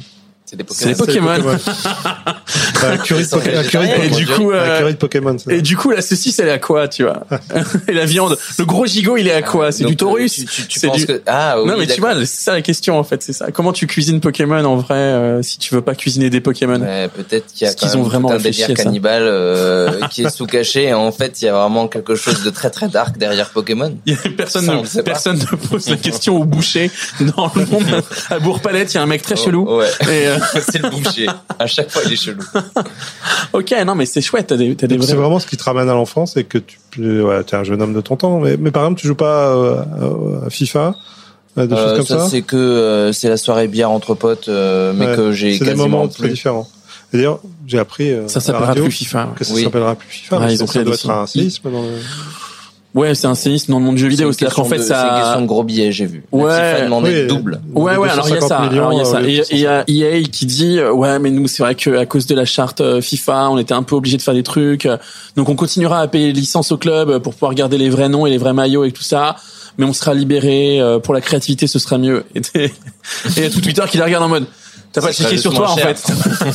C'est des C'est Pokémon. Pokémon. (laughs) Un curry de Sans Poké- un végétarien, curry de Et du coup, euh, curry de Pokémon. c'est et du coup, la saucisse, elle est à quoi, tu vois (laughs) Et la viande, le gros gigot, il est à quoi C'est Donc, du taurus Tu, tu, tu C'est penses du- que ah oui, Non, mais tu vois, c'est ça la question en fait, c'est ça. Comment tu cuisines Pokémon en vrai euh, si tu veux pas cuisiner des Pokémon Ouais, peut-être qu'il y a quand qu'ils ont vraiment un délire cannibale euh, (laughs) qui est sous caché et en fait il y a vraiment quelque chose de très très dark derrière Pokémon. Personne, ne, personne ne pose la question au boucher dans le monde. À Bourg-Palette, il y a un mec très chelou. Oh, ouais. C'est le boucher. À chaque fois il est chelou. (laughs) ok, non mais c'est chouette. T'as des, t'as des C'est vrais. vraiment ce qui te ramène à l'enfance et que tu, ouais, es un jeune homme de ton temps. Mais, mais par exemple, tu joues pas euh, à FIFA, euh, des Euh, choses comme ça. c'est que euh, c'est la soirée bière entre potes euh, mais Ouais. que j'ai C'est des quasiment moments très plus. différents. Et D'ailleurs, j'ai appris euh, Ça à la s'appellera radio plus FIFA. que ça Oui. s'appellera plus FIFA. Ouais, ils ont ça doit être un séisme dans le. Ouais, c'est un séisme dans le monde du jeu vidéo. C'est-à-dire qu'en fait, de- C'est une question ça. de gros billets j'ai vu. Ouais. La FIFA demandait Oui, le double. Ouais, ouais, alors il y a 250 ça. millions, Alors il y a ça. euh, Et il y a EA qui dit, euh, ouais, mais nous, c'est vrai que à cause de la charte euh, FIFA, on était un peu obligé de faire des trucs. Donc on continuera à payer les licences au club pour pouvoir garder les vrais noms et les vrais maillots et tout ça. Mais on sera libéré pour la créativité, ce sera mieux. (laughs) Et il y a tout Twitter qui les regarde en mode. T'as pas checké sur toi en fait.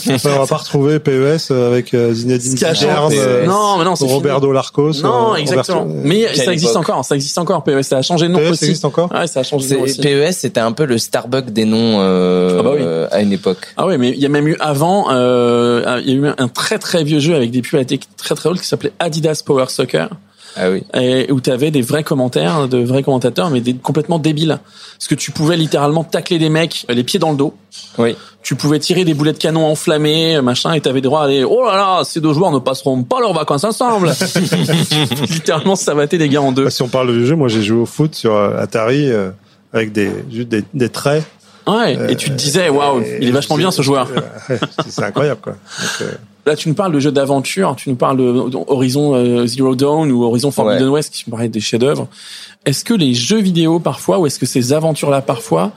Enfin, (laughs) on va pas retrouver PES avec euh, Zinedine Zidane, euh, Non, mais non, c'est Robert fini. Dolarcos. Non, euh, exactement. Roberto- Mais Quelle ça existe époque. encore. Ça existe encore. PES, ça a changé de nom PES aussi. existe encore Ouais, ça a changé de nom aussi. PES c'était un peu le Starbucks des noms euh, Ah bah oui. euh, à une époque. Ah ouais, mais il y a même eu avant, euh, il y a eu un très très vieux jeu avec des pubs à la tech très très hautes qui s'appelait Adidas Power Soccer. Ah oui. et où tu avais des vrais commentaires, de vrais commentateurs, mais des complètement débiles. Parce que tu pouvais littéralement tacler des mecs, les pieds dans le dos. Oui. Tu pouvais tirer des boulets de canon enflammées, machin, et t'avais droit à des oh là là, ces deux joueurs ne passeront pas leurs vacances ensemble. (laughs) littéralement, ça battait des gars en deux. Bah, Si on parle du jeu, moi j'ai joué au foot sur euh, Atari euh, avec des juste des, des traits. Ouais. et tu te disais waouh, il est vachement bien ce joueur. (laughs) C'est incroyable quoi. Donc, euh, Là, tu nous parles de jeux d'aventure, tu nous parles de Horizon euh, Zero Dawn ou Horizon Forbidden Ouais. West qui me paraissent des chefs-d'œuvre. Est-ce que les jeux vidéo parfois, ou est-ce que ces aventures-là parfois,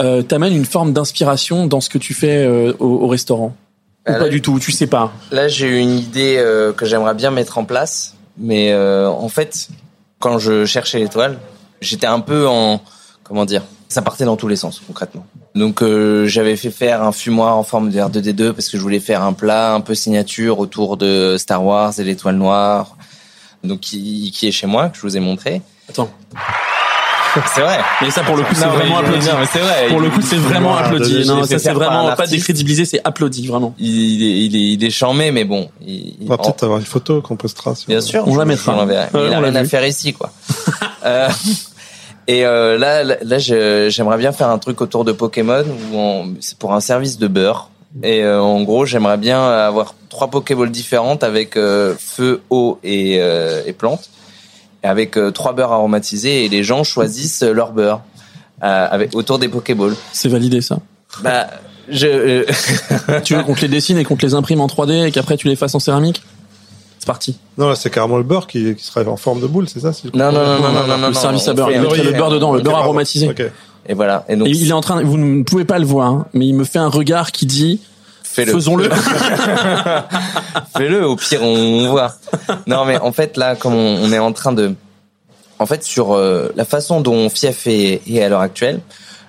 euh, t'amènent une forme d'inspiration dans ce que tu fais euh, au, au restaurant? Ou Ah, pas du tout, tu sais pas? Là, j'ai eu une idée euh, que j'aimerais bien mettre en place, mais euh, en fait, quand je cherchais l'étoile, j'étais un peu en comment dire, ça partait dans tous les sens concrètement. Donc euh, j'avais fait faire un fumoir en forme de R2D2 parce que je voulais faire un plat un peu signature autour de Star Wars et l'étoile noire. Donc qui, qui est chez moi que je vous ai montré. Attends. (laughs) C'est vrai. Mais ça, pour le coup, c'est vraiment applaudi. c'est vrai. Pour le coup, c'est vraiment applaudi. Non, ça c'est vraiment pas décrédibilisé, c'est applaudi vraiment. Il, il est, il est, il est charmé, mais bon. Il, on va peut-être avoir une photo qu'on postera. Sur... Bien sûr, On la mettra. a on l'a rien à vu. faire ici, quoi. (laughs) Euh, et euh, là, là, j'aimerais bien faire un truc autour de Pokémon où c'est pour un service de beurre. Et euh, en gros, j'aimerais bien avoir trois Pokéballs différentes avec euh, feu, eau et, euh, et plantes, et avec euh, trois beurres aromatisés. Et les gens choisissent leur beurre euh, avec autour des Pokéballs. C'est validé ça? Bah, je euh, tu veux qu'on te les dessine et qu'on te les imprime en 3D et qu'après tu les fasses en céramique? C'est parti. Non, là c'est carrément le beurre qui, qui serait en forme de boule, c'est ça non, non, non, non, non, non, non, le service on à beurre. fait Il mettrait le beurre dedans, le beurre aromatisé. Ok. Et voilà. Et donc, Et il est en train, vous ne pouvez pas le voir, hein, mais il me fait un regard qui dit fais-le. faisons-le. (laughs) (laughs) Fais-le, au pire, on voit. Non, mais en fait, là, comme on, on est en train de... En fait, sur euh, la façon dont Fief est, est à l'heure actuelle,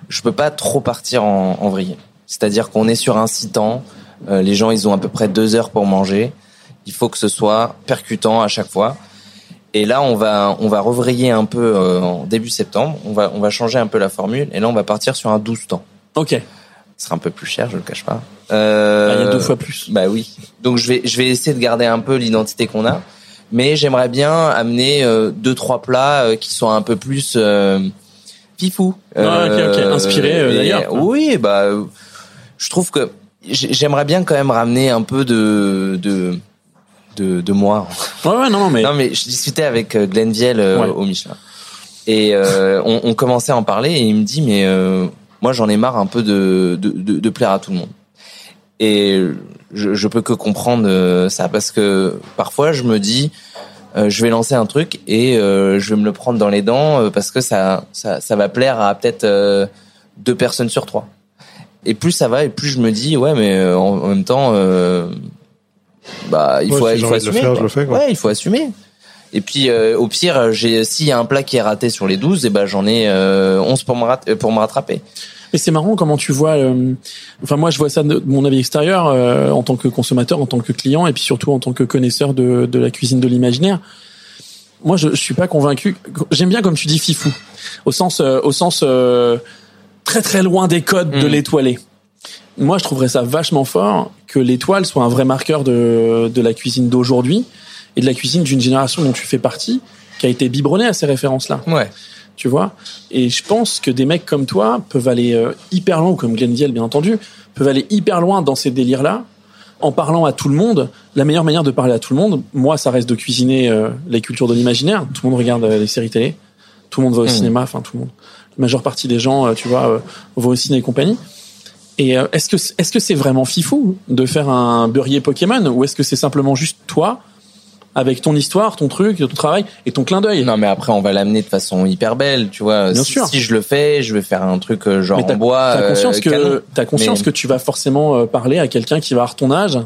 je peux pas trop partir en, en vrille. C'est-à-dire qu'on est sur un six temps, euh, les gens, ils ont à peu près deux heures pour manger. Il faut que ce soit percutant à chaque fois. Et là, on va, on va revrayer un peu euh, en début septembre. On va, on va changer un peu la formule. Et là, on va partir sur un 12 temps. ok. Ce sera un peu plus cher, je le cache pas. Euh, Ah, il y a deux fois plus. bah oui. Donc je vais je vais essayer de garder un peu l'identité qu'on a, mais j'aimerais bien amener euh, deux trois plats euh, qui sont un peu plus euh, fifou. Ah, ok, ok. Inspirés, euh, et- d'ailleurs. Oui, bah je trouve que j'ai- j'aimerais bien quand même ramener un peu de de de, de moi. Ouais, ouais, non, non, mais Non mais je discutais avec euh, Glenn Viel euh, Ouais. au Michelin et euh, on, on commençait à en parler et il me dit mais euh, moi j'en ai marre un peu de, de, de, de plaire à tout le monde. Et je, je peux que comprendre ça parce que parfois je me dis euh, je vais lancer un truc et je vais me le prendre dans les dents parce que ça ça, ça va plaire à peut-être deux personnes sur trois. Et plus ça va et plus je me dis ouais mais en, en même temps bah il Ouais, faut si il j'ai faut le assumer. faire, quoi. je le fais, quoi. Ouais, il faut assumer. Et puis euh, au pire, j'ai s'il y a un plat qui est raté sur les 12, et ben j'en ai euh, 11 pour me rat- euh, pour me rattraper. Et c'est marrant comment tu vois. euh, enfin, moi, je vois ça de mon avis extérieur euh, en tant que consommateur, en tant que client, et puis surtout en tant que connaisseur de, de la cuisine de l'imaginaire. Moi, je, je suis pas convaincu. J'aime bien comme tu dis fifou, au sens, euh, au sens euh, très très loin des codes de Mhm. l'étoilé. Moi, je trouverais ça vachement fort que l'étoile soit un vrai marqueur de, de la cuisine d'aujourd'hui et de la cuisine d'une génération dont tu fais partie, qui a été biberonnée à ces références-là Ouais. tu vois? Et je pense que des mecs comme toi peuvent aller euh, hyper loin, ou comme Glenn Vielle, bien entendu, peuvent aller hyper loin dans ces délires-là, en parlant à tout le monde. La meilleure manière de parler à tout le monde, moi, ça reste de cuisiner euh, les cultures de l'imaginaire. Tout le monde regarde euh, les séries télé, tout le monde va au Mhm. cinéma, enfin tout le monde. La majeure partie des gens, euh, tu vois, euh, va au ciné et compagnie. Et euh, est-ce que est-ce que c'est vraiment fifou de faire un beurrier Pokémon ou est-ce que c'est simplement juste toi avec ton histoire, ton truc, ton travail et ton clin d'œil? Non, mais après, on va l'amener de façon hyper belle, tu vois. Bien si, sûr. si je le fais, je vais faire un truc euh, genre en bois. T'as conscience euh, que t'as conscience Mais- que tu vas forcément parler à quelqu'un qui va avoir ton âge,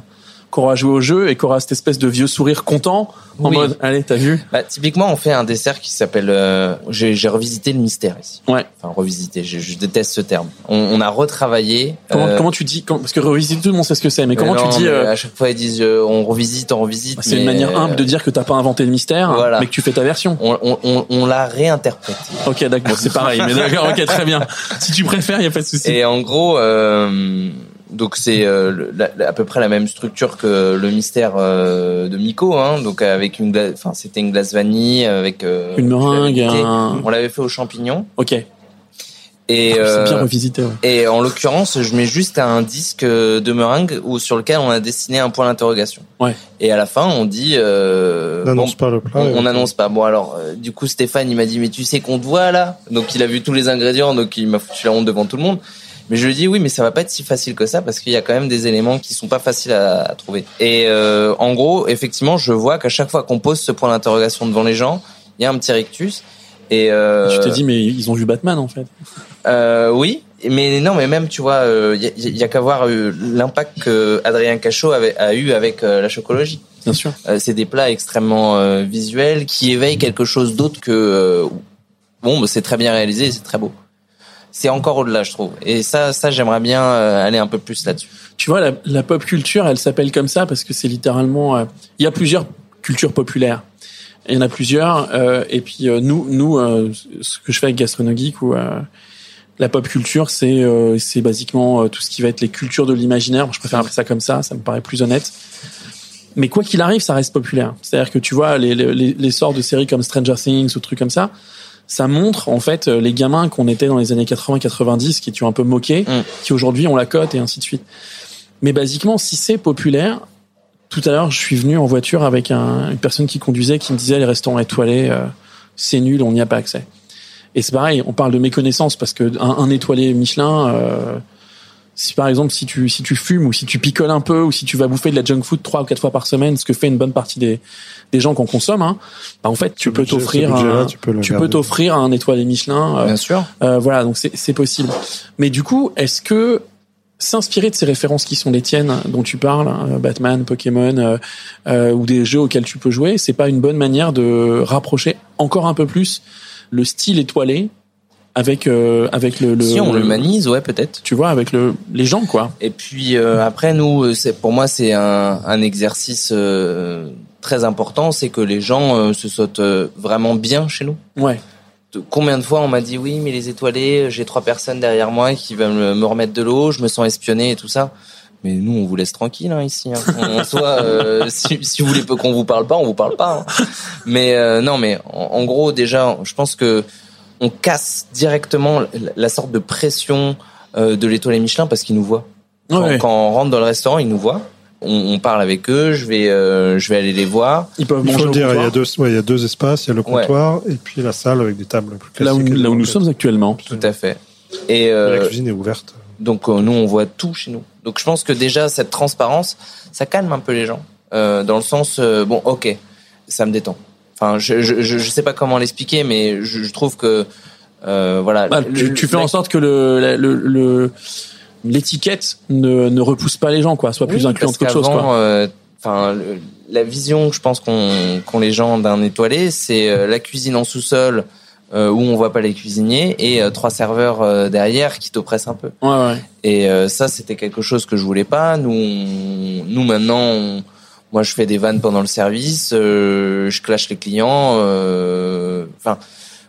qui aura joué au jeu et qui aura cette espèce de vieux sourire content en Oui. mode allez t'as vu Bah, typiquement, on fait un dessert qui s'appelle. euh, J'ai j'ai revisité le mystère ici. Ouais. Enfin, revisité. Je, je déteste ce terme. On, on a retravaillé. Comment, euh, comment tu dis comment- parce que revisiter tout le monde sait ce que c'est mais comment non, tu dis euh, À chaque fois, ils disent euh, on revisite, on revisite. c'est une manière euh, humble de dire que t'as pas inventé le mystère Voilà. mais que tu fais ta version. On, on, on, on l'a réinterprété. Ok d'accord c'est pareil mais d'accord ok très bien. (laughs) Si tu préfères y a pas de souci. Et en gros, euh, donc c'est euh, le- la- la- à peu près la même structure que le mystère euh, de Miko, hein, donc avec une glace, enfin c'était une glace vanille avec euh, Une meringue, un- On l'avait fait aux champignons Ok. et c'est euh, bien revisité. Ouais. et en l'occurrence, je mets juste un disque de meringue où sur lequel on a dessiné un point d'interrogation. Ouais. Et à la fin, on dit euh, On n'annonce bon, pas le plat. on n'annonce pas. Bon alors, euh, du coup, Stéphane, il m'a dit, mais tu sais qu'on te voit là? Donc il a vu tous les ingrédients, donc il m'a foutu la honte devant tout le monde. Mais je lui dis oui, mais ça va pas être si facile que ça parce qu'il y a quand même des éléments qui sont pas faciles à, à trouver. Et euh, en gros, effectivement, je vois qu'à chaque fois qu'on pose ce point d'interrogation devant les gens, il y a un petit rictus. Et euh, Tu t'es dit mais ils ont vu Batman en fait. euh, oui, mais non, mais même tu vois, il y, a- y a qu'à voir euh, l'impact que Adrien Cachot avait, a eu avec euh, la chocologie. Bien sûr. Euh, c'est des plats extrêmement euh, visuels qui éveillent quelque chose d'autre que euh, bon, bah, c'est très bien réalisé, c'est très beau. C'est encore au-delà, je trouve. Et ça, ça, j'aimerais bien euh, aller un peu plus là-dessus. Tu vois, la, la pop culture, elle s'appelle comme ça parce que c'est littéralement. euh, Il y a plusieurs cultures populaires. Il y en a plusieurs. euh, et puis euh, nous, nous, euh, ce que je fais avec Gastronogeek ou la pop culture, c'est c'est basiquement tout ce qui va être les cultures de l'imaginaire. Je préfère appeler ça comme ça. Ça me paraît plus honnête. Mais quoi qu'il arrive, ça reste populaire. C'est-à-dire que tu vois, les, les, les de séries comme Stranger Things ou trucs comme ça, ça montre en fait euh, les gamins qu'on était dans les années 80-90 qui étaient un peu moqués, Mm. qui aujourd'hui ont la cote et ainsi de suite. Mais basiquement, si c'est populaire, tout à l'heure, je suis venu en voiture avec un- une personne qui conduisait, qui me disait les restaurants étoilés, euh, c'est nul, on n'y a pas accès. Et c'est pareil, on parle de méconnaissance parce que un, un étoilé Michelin, euh, si par exemple si tu si tu fumes ou si tu picoles un peu ou si tu vas bouffer de la junk food trois ou quatre fois par semaine, ce que fait une bonne partie des des gens qu'on consomme, hein, bah en fait tu peux t'offrir un, tu peux tu t'offrir un étoilé Michelin. euh, Bien sûr. euh, voilà, donc c'est c'est possible. Mais du coup, est-ce que s'inspirer de ces références qui sont les tiennes, dont tu parles, hein, Batman, Pokémon, euh, euh, ou des jeux auxquels tu peux jouer, c'est pas une bonne manière de rapprocher encore un peu plus le style étoilé avec euh, avec le, le si on le- l'humanise, ouais, peut-être. tu vois, avec le les gens quoi. Et puis euh, après, nous, euh, c'est pour moi, c'est un, un exercice euh, très important, c'est que les gens euh, se sentent euh, vraiment bien chez nous. Ouais. de- combien de fois on m'a dit oui mais les étoilés j'ai trois personnes derrière moi qui veulent me, me remettre de l'eau je me sens espionné et tout ça mais nous on vous laisse tranquille hein, ici hein. en soi euh, (laughs) si, si vous voulez qu'on vous parle pas on vous parle pas hein. mais euh, non mais en, en gros déjà je pense que on casse directement la, sorte de pression euh, de l'étoilé Michelin parce qu'ils nous voient quand, Ouais. quand on rentre dans le restaurant ils nous voient on, on parle avec eux je vais euh, je vais aller les voir Ils peuvent Il manger faut le au dire, il y a deux, ouais, il y a deux espaces, il y a le Ouais. comptoir et puis la salle avec des tables plus là où, là où nous sommes actuellement. tout à fait et La euh, cuisine est ouverte. Donc euh, nous, on voit tout chez nous. Donc je pense que déjà cette transparence, ça calme un peu les gens, euh, dans le sens euh, bon, ok, ça me détend. Enfin, je je je, je sais pas comment l'expliquer, mais je, je trouve que euh, voilà. Bah, tu, tu fais en sorte que le le le- l'étiquette ne, ne repousse pas les gens quoi, soit plus Oui, incluante qu'autre chose quoi. euh, enfin, le- la vision, je pense qu'on qu'ont les gens d'un étoilé, c'est euh, la cuisine en sous-sol euh, où on voit pas les cuisiniers et euh, trois serveurs euh, derrière qui t'oppressent un peu. Ouais, ouais. Et euh, ça, c'était quelque chose que je voulais pas. Nous, on- nous maintenant, on- moi, je fais des vannes pendant le service, euh, je clash les clients. euh, Enfin,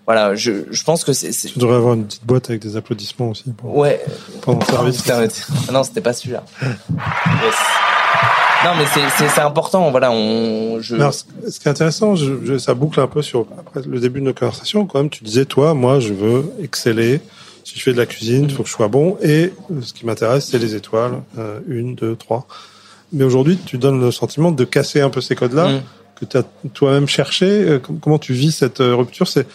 voilà, je, je pense que c'est. Tu devrais avoir une petite boîte avec des applaudissements aussi pour- Ouais. pendant le service. Ah non, c'était pas celui-là. Yes. Non, mais c'est- important. Voilà, on. Je... Alors, ce qui est intéressant, je, je- ça boucle un peu sur après le début de nos conversations. Quand même, tu disais, toi, moi, je veux exceller. Si je fais de la cuisine, il faut que je sois bon. Et euh, ce qui m'intéresse, c'est les étoiles. Euh, une, deux, trois. Mais aujourd'hui, tu donnes le sentiment de casser un peu ces codes-là Mm. que tu as toi-même cherché. Euh, com- Comment tu vis cette euh, rupture? C'est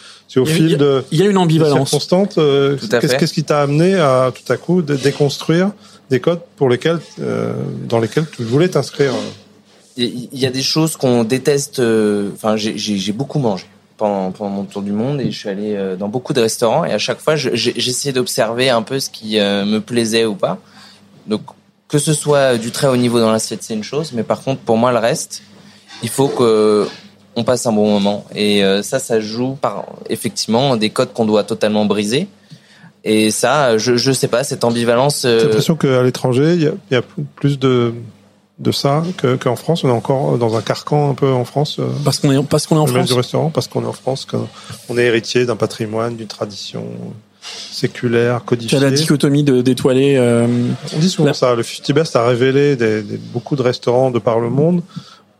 au Il y a- fil de Il y a une ambivalence. circonstances. euh, Qu'est-ce qui t'a amené à tout à coup de déconstruire des codes pour lesquels, euh, dans lesquels tu voulais t'inscrire? Il y a des choses qu'on déteste. Enfin, j'ai- beaucoup mangé pendant, pendant mon tour du monde et je suis allé euh, dans beaucoup de restaurants et à chaque fois, je- j'ai j'ai essayé d'observer un peu ce qui me plaisait ou pas. Donc, que ce soit du très haut niveau dans l'assiette, c'est une chose, mais par contre, pour moi, le reste, il faut que on passe un bon moment et euh, ça, ça joue par effectivement des codes qu'on doit totalement briser. Et ça, je je sais pas cette ambivalence. euh, J'ai l'impression qu'à l'étranger, il y a, il y a plus de, de ça que- qu'en France. On est encore dans un carcan un peu en France, Parce qu'on est, parce qu'on est en France. du restaurant, parce qu'on est en France, qu'on on est héritier d'un patrimoine, d'une tradition séculaire, Tu as la dichotomie de d'étoilé. Euh, On dit souvent La- ça. Le 50 Best a révélé des, des- beaucoup de restaurants de par le monde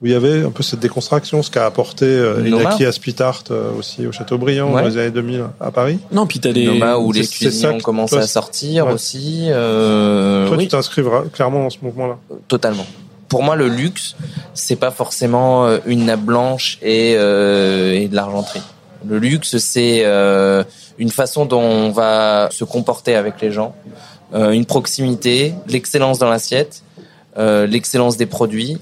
où il y avait un peu cette déconstruction, ce qu'a apporté euh. Inaki Aspitart euh, aussi au Châteaubriand Ouais. dans les années 2000 à Paris. non, puis t'as des. Noma où les c'est- c'est ça cuisiniers ont commencé toi, à sortir ouais. aussi. Euh, Toi, oui, tu t'inscris clairement dans ce mouvement-là. totalement. Pour moi, le luxe, c'est pas forcément euh, une nappe blanche et, euh, et de l'argenterie. Le luxe, c'est euh, une façon dont on va se comporter avec les gens, euh, une proximité, l'excellence dans l'assiette, euh, l'excellence des produits,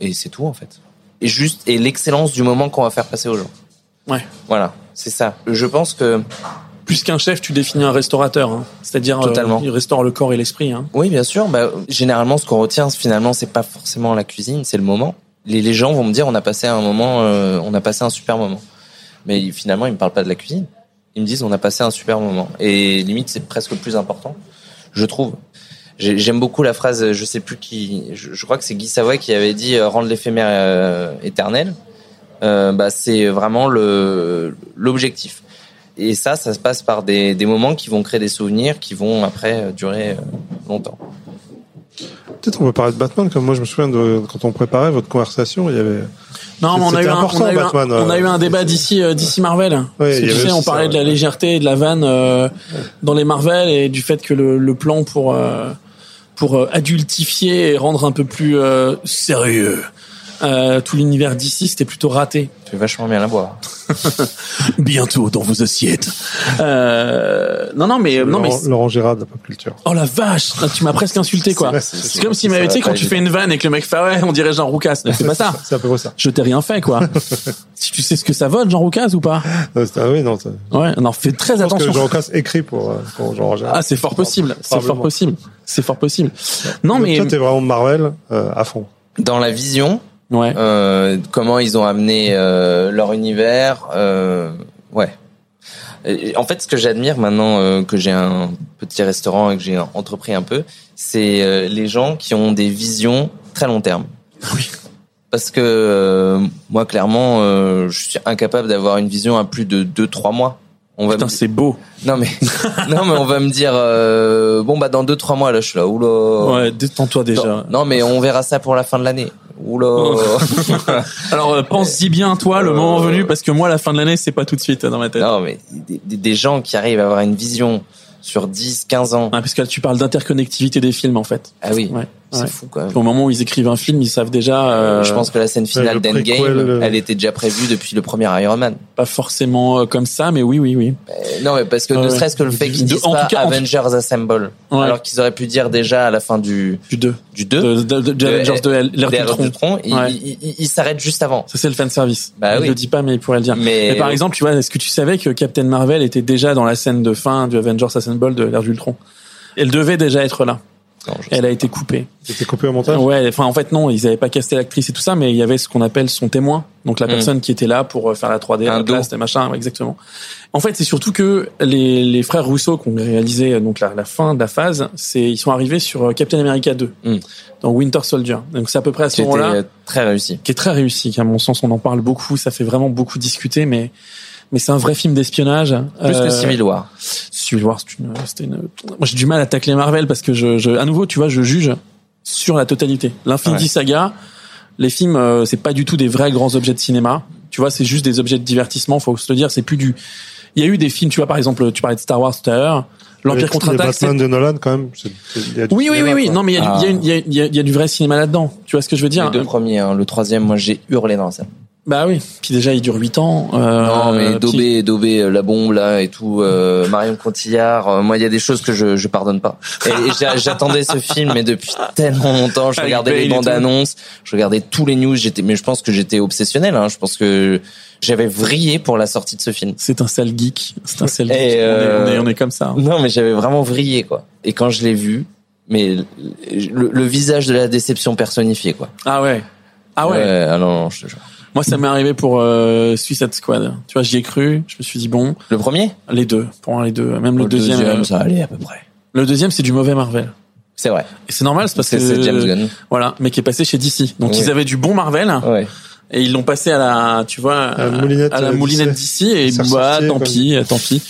et c'est tout en fait. Et juste et l'excellence du moment qu'on va faire passer aux gens. Ouais. Voilà, c'est ça. Je pense que Plus qu'un chef, tu définis un restaurateur. hein. C'est-à-dire, euh, Totalement. il restaure le corps et l'esprit. Hein. Oui, bien sûr. Bah, généralement, ce qu'on retient, finalement, c'est pas forcément la cuisine, c'est le moment. Les, les gens vont me dire, on a passé un moment, euh, on a passé un super moment. Mais finalement, ils me parlent pas de la cuisine. Ils me disent, on a passé un super moment. Et limite, c'est presque le plus important, je trouve. J'ai- J'aime beaucoup la phrase, je sais plus qui, je, crois que c'est Guy Savoy qui avait dit, euh, rendre l'éphémère euh, éternel. Euh, bah, c'est vraiment le l'objectif. Et ça, ça se passe par des, des moments qui vont créer des souvenirs, qui vont après durer longtemps. Peut-être on peut parler de Batman, comme moi je me souviens de quand on préparait votre conversation, il y avait. Non, mais on a, eu un, on, a eu un, Batman, on a euh, eu un débat d'ici euh, d'ici Marvel. Y tu sais, on ça, parlait de la légèreté et de la vanne euh, dans les Marvel et du fait que le, le plan pour euh, pour euh, adultifier et rendre un peu plus euh, sérieux euh, tout l'univers d'ici, c'était plutôt raté. Tu fais vachement bien la boire. (laughs) Bientôt dans vos assiettes. Euh, non, non, mais non, mais Laurent, Gérard de la pop culture. oh la vache, tu m'as presque (laughs) insulté quoi. C'est comme s'il ça m'avait va dit pas quand tu fais une vanne et que le mec fait ouais, on dirait Jean Roucas. C'est pas ça. C'est à peu près ça. Je t'ai rien fait quoi. (laughs) si tu sais ce que ça vote Jean Roucas ou pas? Ah oui, non. c'est- Ouais, non, fais très Je pense attention. que Jean Casse écrit pour, euh, pour Jean Gérard. Ah, c'est fort possible. C'est fort possible. C'est fort possible. Non, Donc mais Toi, t'es vraiment Marvel euh, à fond. Dans la vision, ouais. euh, comment ils ont amené euh, leur univers, euh, ouais. Et en fait, ce que j'admire maintenant euh, que j'ai un petit restaurant et que j'ai entrepris un peu, c'est euh, les gens qui ont des visions très long terme. (laughs) Oui. Parce que euh, moi, clairement, euh, je suis incapable d'avoir une vision à plus de 2-3 mois. On va Putain, me- c'est beau. Non mais (laughs) non mais on va me dire euh, bon bah dans deux trois mois là je suis là oula. Ouais, détends-toi déjà. Non, mais on verra ça pour la fin de l'année. Oula. (laughs) Alors, euh, pense-y bien, toi, le moment venu, parce que moi, la fin de l'année, c'est pas tout de suite dans ma tête. non mais des, des- des gens qui arrivent à avoir une vision sur 10 15 ans. Ah, parce que là, tu parles d'interconnectivité des films, en fait. Ah oui. Ouais. C'est ouais. fou quand même. Au moment où ils écrivent un film, ils savent déjà. euh, Je pense que la scène finale le d'Endgame, euh, elle était déjà prévue depuis le premier Iron Man. pas forcément euh, comme ça, mais oui, oui, oui. Euh, Non, mais parce que ne serait-ce que le fait qu'ils disent en pas tout cas, en Avengers Assemble, Ouais. alors qu'ils auraient pu dire déjà à la fin du Du 2. du 2, De, de, de, de Avengers 2, l'ère du du tronc. tronc, ils s'arrêtent juste avant. Ça, c'est le fan service. Bah il oui. le dit pas, mais il pourrait le dire. Mais, Mais par exemple, tu vois, est-ce que tu savais que Captain Marvel était déjà dans la scène de fin du Avengers Assemble de l'ère d'Ultron Elle devait déjà être là. Non, je sais Elle a été coupée. Au montage. Ouais, enfin en fait non, ils avaient pas casté l'actrice et tout ça, mais il y avait ce qu'on appelle son témoin, donc la Mm. personne qui était là pour euh, faire la 3D, Un la place, les machins, ouais, exactement. En fait, c'est surtout que les, les frères Rousseau qui ont réalisé euh, donc la, la fin de la phase, c'est ils sont arrivés sur euh, Captain America 2, Mm. dans Winter Soldier. Donc c'est à peu près à ce Qui était moment-là très réussi. qui est très réussi. qui, À mon sens, on en parle beaucoup, ça fait vraiment beaucoup discuter, mais mais c'est un vrai film d'espionnage. Plus Euh, que Civil War. Civil War, c'est une, c'était une. Moi, j'ai du mal à tacler Marvel parce que je, je, à nouveau, tu vois, je juge sur la totalité. L'Infinity Ouais. Saga, les films, euh, c'est pas du tout des vrais grands objets de cinéma. Tu vois, c'est juste des objets de divertissement. Faut se le dire, c'est plus du. Il y a eu des films, tu vois, par exemple, tu parlais de Star Wars tout à l'heure. L'Empire Les- contre-attaque. Batman de Nolan, quand même. y a du Oui, oui, oui, oui. Non, mais il y a, du- Ah. il y, a une- il y, a, y a- il y a du vrai cinéma là-dedans. Tu vois ce que je veux dire? Les deux premiers, hein. le troisième, moi j'ai hurlé dans la salle. Bah oui. Puis déjà, il dure 8 ans. Euh, non, mais puis- Dobé, Dobé, euh, la bombe là et tout, euh, Marion Cotillard. euh, moi, il y a des choses que je, je pardonne pas. Et, et j'a- j'attendais ce film, mais depuis tellement longtemps, je Avec regardais les bandes annonces, je regardais tous les news. J'étais, mais je pense que j'étais obsessionnel. Hein, je pense que j'avais vrillé pour la sortie de ce film. C'est un sale geek. C'est un sale geek. On, est, euh, on, est, on est comme ça. hein. Non, mais j'avais vraiment vrillé quoi. Et quand je l'ai vu, mais le, le visage de la déception personnifié quoi. Ah ouais. Ah ouais. ah non, non, je te jure. Moi, ça m'est arrivé pour euh, Suicide Squad. Tu vois, j'y ai cru. Je me suis dit bon, Le premier? Les deux, pour moi, les deux, même le, Le deuxième. euh, ça allait à peu près. le deuxième, c'est du mauvais Marvel. C'est vrai. Et c'est normal, c'est parce C'est que c'est James Gunn. voilà, mais qui est passé chez DC. Donc Oui. ils avaient du bon Marvel Ouais. et ils l'ont passé à la, tu vois, à, la moulinette, à la euh, moulinette DC. DC et bah ressorti, tant comme- pis, euh, tant pis,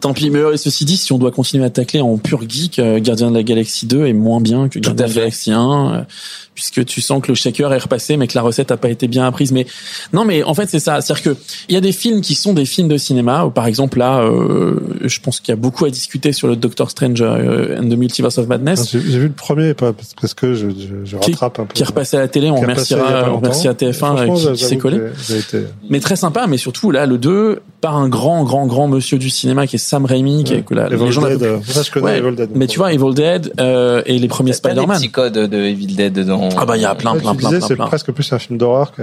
tant pis. Mais euh, ceci dit, si on doit continuer à tacler en pur geek, euh, Gardien de la Galaxie 2 est moins bien que Gardien de la. Galaxie 1. euh, puisque tu sens que le shaker est repassé, mais que la recette a pas été bien apprise. Mais non, mais en fait c'est ça, c'est-à-dire que il y a des films qui sont des films de cinéma. Ou par exemple là, euh, je pense qu'il y a beaucoup à discuter sur le Doctor Strange euh, and the Multiverse of Ah, Madness, J'ai j'ai vu le premier, pas parce que je, je, je Qui- rattrape un peu. qui est repassé à la télé. On remerciera, on longtemps. remercie à TF1 Franchement, euh, qui, s'est collé. été. Mais très sympa, mais surtout là, le 2, par un grand, grand, grand monsieur du cinéma qui est Sam Raimi, qui est que la, les Evil gens Dead, la- ça je connais Ouais, Evil Dead. Mais tu vois, Evil Dead euh, et les premiers T'as des Spider-Man. petits codes de Evil Dead dedans. Ah bah il y a plein, plein, plein, plein, c'est presque plus un film d'horreur que.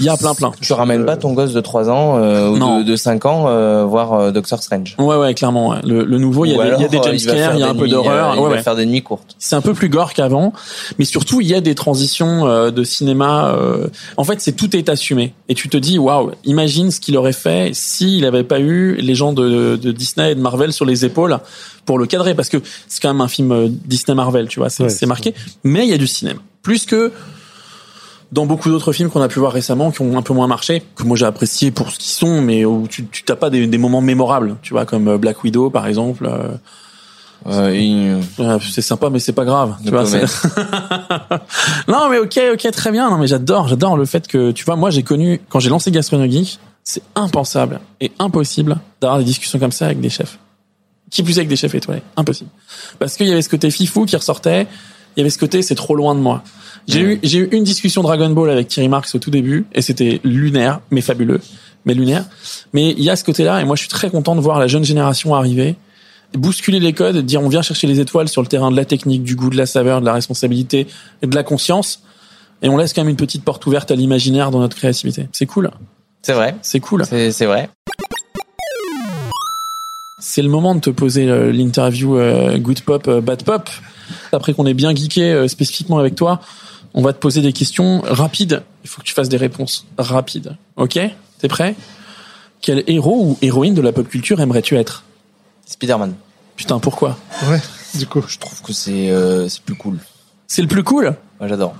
Il y a plein, plein. Tu ramènes pas ton gosse de 3 ans euh, ou Non. de, de 5 ans euh, voir euh, Doctor Strange. Ouais, ouais, clairement. Le, le nouveau, il y, a des, il y a alors, des euh, jump il il y a des un peu d'horreur. il va faire des nuits courtes. C'est un peu plus gore qu'avant, mais surtout il y a des transitions euh, de cinéma. euh, En fait, c'est tout est assumé, et tu te dis waouh, imagine ce qu'il aurait fait s'il n'avait pas eu les gens de, de Disney et de Marvel sur les épaules pour le cadrer, parce que c'est quand même un film euh, Disney Marvel, tu vois, c'est Ouais, marqué. Mais il y a du cinéma, plus que dans beaucoup d'autres films qu'on a pu voir récemment qui ont un peu moins marché, que moi j'ai apprécié pour ce qu'ils sont, mais où tu tu t'as pas des, des moments mémorables, tu vois, comme euh, Black Widow par exemple. euh, c'est sympa, mais c'est pas grave. No Tu vois, (laughs) non, mais ok, ok, très bien. Non, mais j'adore, j'adore le fait que, tu vois, moi, j'ai connu, quand j'ai lancé Gastronomie, c'est impensable et impossible d'avoir des discussions comme ça avec des chefs. Qui plus est avec des chefs étoilés. Impossible. Parce qu'il y avait ce côté fifou qui ressortait. Il y avait ce côté, c'est trop loin de moi. J'ai eu, j'ai eu une discussion Dragon Ball avec Thierry Marx au tout début et c'était lunaire, mais fabuleux, mais lunaire. Mais il y a ce côté-là et moi, je suis très content de voir la jeune génération arriver bousculer les codes, dire on vient chercher les étoiles sur le terrain de la technique, du goût, de la saveur, de la responsabilité et de la conscience. Et on laisse quand même une petite porte ouverte à l'imaginaire dans notre créativité. C'est cool. C'est vrai. C'est cool. C'est c'est vrai. C'est le moment de te poser euh, l'interview euh, Good Pop, euh, Bad Pop. Après qu'on ait bien geeké euh, spécifiquement avec toi, on va te poser des questions rapides. Il faut que tu fasses des réponses rapides. Ok? T'es prêt? Quel héros ou héroïne de la pop culture aimerais-tu être? Spider-Man. Putain, pourquoi? Ouais, du coup. Je trouve que c'est euh, c'est plus cool. C'est le plus cool? Moi, j'adore.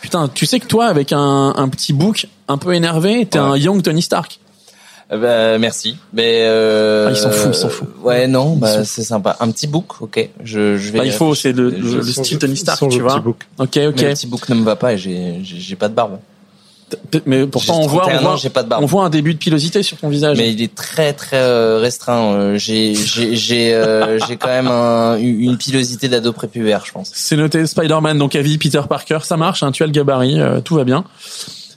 Putain, tu sais que toi, avec un, un petit bouc un peu énervé, t'es Ouais. un young Tony Stark. Bah, merci. Mais euh, Ah, il s'en fout, il s'en fout. Ouais, non, bah c'est sympa. Un petit book, ok. Je, je vais. Bah, il faut, c'est le, style Tony Stark, tu petit vois. book. Ok, Mais ok. le petit book ne me va pas et j'ai j'ai j'ai pas de barbe. Mais pourtant, on voit, 31 on voit, ans, j'ai pas de barbe. on voit un début de pilosité sur ton visage. Mais il est très très euh, restreint. Euh, J'ai j'ai j'ai euh, (laughs) j'ai quand même un- une pilosité d'ado prépubère, je pense. C'est noté Spider-Man, donc avis Peter Parker, ça marche, hein, tu as le gabarit, euh, tout va bien.